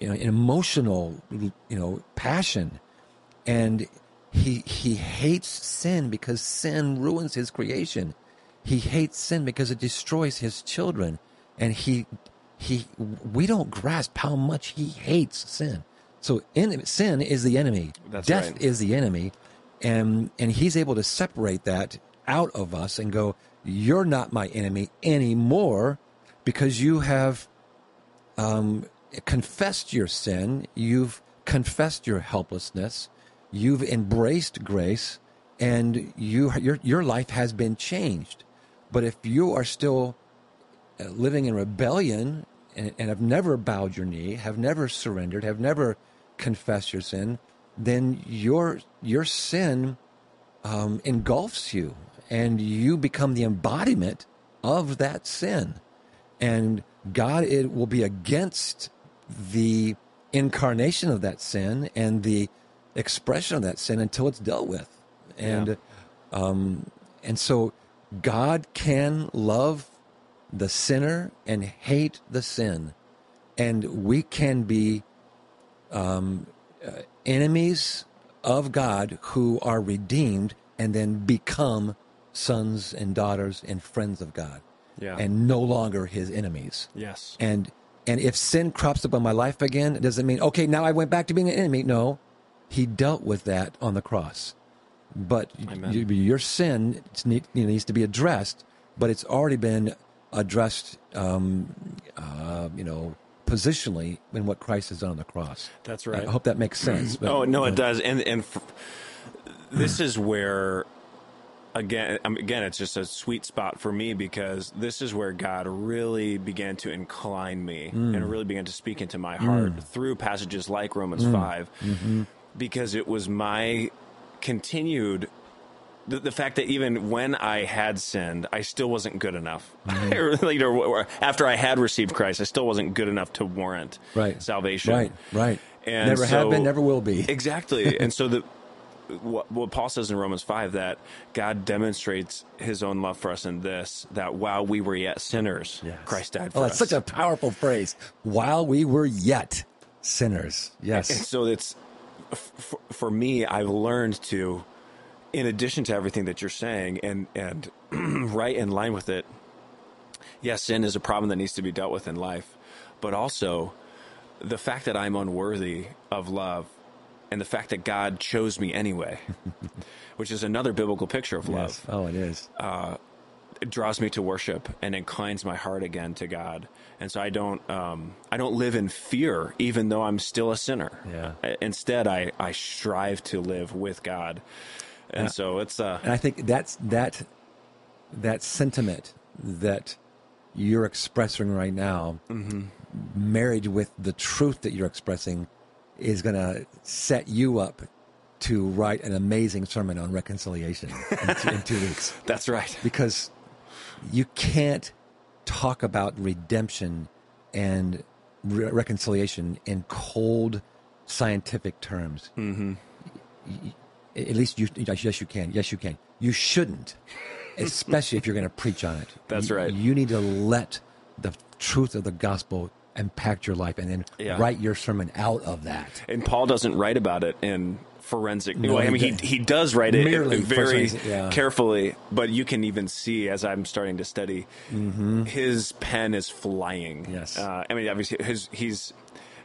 you know an emotional you know passion and he he hates sin because sin ruins his creation he hates sin because it destroys his children and he he we don't grasp how much he hates sin so in, sin is the enemy That's death right. is the enemy and and he's able to separate that out of us and go you're not my enemy anymore because you have um, confessed your sin, you've confessed your helplessness, you've embraced grace, and you your your life has been changed. But if you are still uh, living in rebellion and, and have never bowed your knee, have never surrendered, have never confessed your sin, then your your sin um, engulfs you, and you become the embodiment of that sin. And God it will be against the incarnation of that sin and the expression of that sin until it's dealt with. And um, and so God can love the sinner and hate the sin, and we can be um, uh, enemies of God who are redeemed and then become sons and daughters and friends of God Yeah. and no longer his enemies. yes. And and if sin crops up in my life again, it doesn't mean okay, now I went back to being an enemy. No, he dealt with that on the cross. But you, your sin need, you know, needs to be addressed, but it's already been addressed, um, uh, you know, positionally in what Christ has done on the cross. That's right. I hope that makes sense. but- oh no, it does, and and f- this is where again again it's just a sweet spot for me because this is where God really began to incline me Mm. and really began to speak into my heart through passages like Romans Mm. 5 Mm-hmm. because it was my continued the, the fact that even when I had sinned, I still wasn't good enough. Mm-hmm. Later, after I had received Christ, I still wasn't good enough to warrant Right. salvation. Right, right. And never have been, never will be. Exactly. and so the what, what Paul says in Romans 5 that God demonstrates his own love for us in this that while we were yet sinners, Yes. Christ died for Oh, us. that's such a powerful phrase. While we were yet sinners. and Yes. so it's f- for me I've learned to in addition to everything that you're saying and and right in line with it yes sin is a problem that needs to be dealt with in life but also the fact that I'm unworthy of love and the fact that God chose me anyway which is another biblical picture of love Yes. Oh, it is. it draws me to worship and inclines my heart again to God. And so I don't um, I don't live in fear, even though I'm still a sinner. Yeah. Instead, I I strive to live with God. And so it's uh And I think that's that that sentiment that you're expressing right now, married with the truth that you're expressing, is going to set you up to write an amazing sermon on reconciliation in, two, in two weeks. that's right. Because you can't talk about redemption and re- reconciliation in cold scientific terms. Mm-hmm. At least you, yes, you can. Yes, you can. You shouldn't, especially if you're going to preach on it. That's You- right. You need to let the truth of the gospel impact your life and then Yeah. write your sermon out of that. And Paul doesn't write about it in forensic. No, I mean, he, he does write it very yeah. carefully, but you can even see as I'm starting to study, his pen is flying. Mm-hmm. Yes. Uh, I mean, obviously, his he's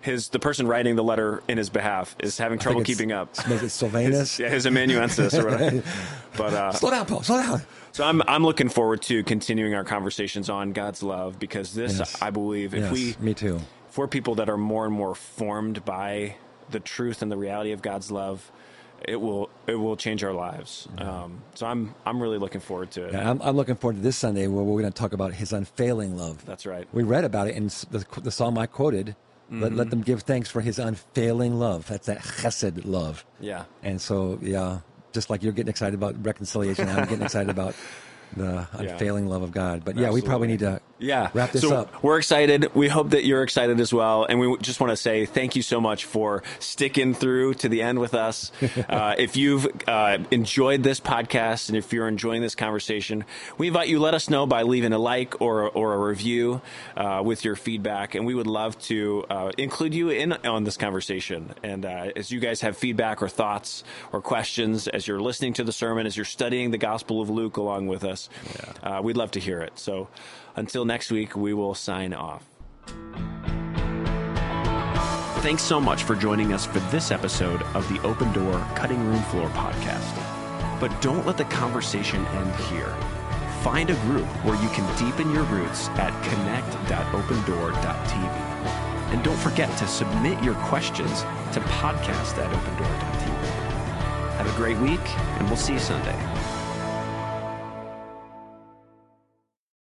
his the person writing the letter in his behalf is having trouble keeping up. Maybe it's Silvanus. His, yeah, his amanuensis or whatever. But uh, Slow down, Paul. Slow down. so I'm I'm looking forward to continuing our conversations on God's love because this Yes. I believe if yes, we me too. for people that are more and more formed by the truth and the reality of God's love, it will it will change our lives. Um, so I'm I'm really looking forward to it. Yeah, I'm, I'm looking forward to this Sunday where we're going to talk about his unfailing love. That's right. We read about it in the, the psalm I quoted. Let, Mm-hmm. let them give thanks for his unfailing love. That's that chesed love. Yeah. And so, yeah, just like you're getting excited about reconciliation, I'm getting excited about the unfailing love of God. But yeah, we probably need to Yeah. wrap this so up. We're excited. We hope that you're excited as well. And we just want to say thank you so much for sticking through to the end with us. uh, if you've uh, enjoyed this podcast and if you're enjoying this conversation, we invite you let us know by leaving a like or, or a review uh, with your feedback. And we would love to uh, include you in on this conversation. And uh, as you guys have feedback or thoughts or questions as you're listening to the sermon, as you're studying the Gospel of Luke along with us, uh, we'd love to hear it. So until next week, we will sign off. Thanks so much for joining us for this episode of the Open Door Cutting Room Floor podcast. But don't let the conversation end here. Find a group where you can deepen your roots at connect.opendoor.tv. And don't forget to submit your questions to podcast at opendoor.tv. Have a great week, and we'll see you Sunday.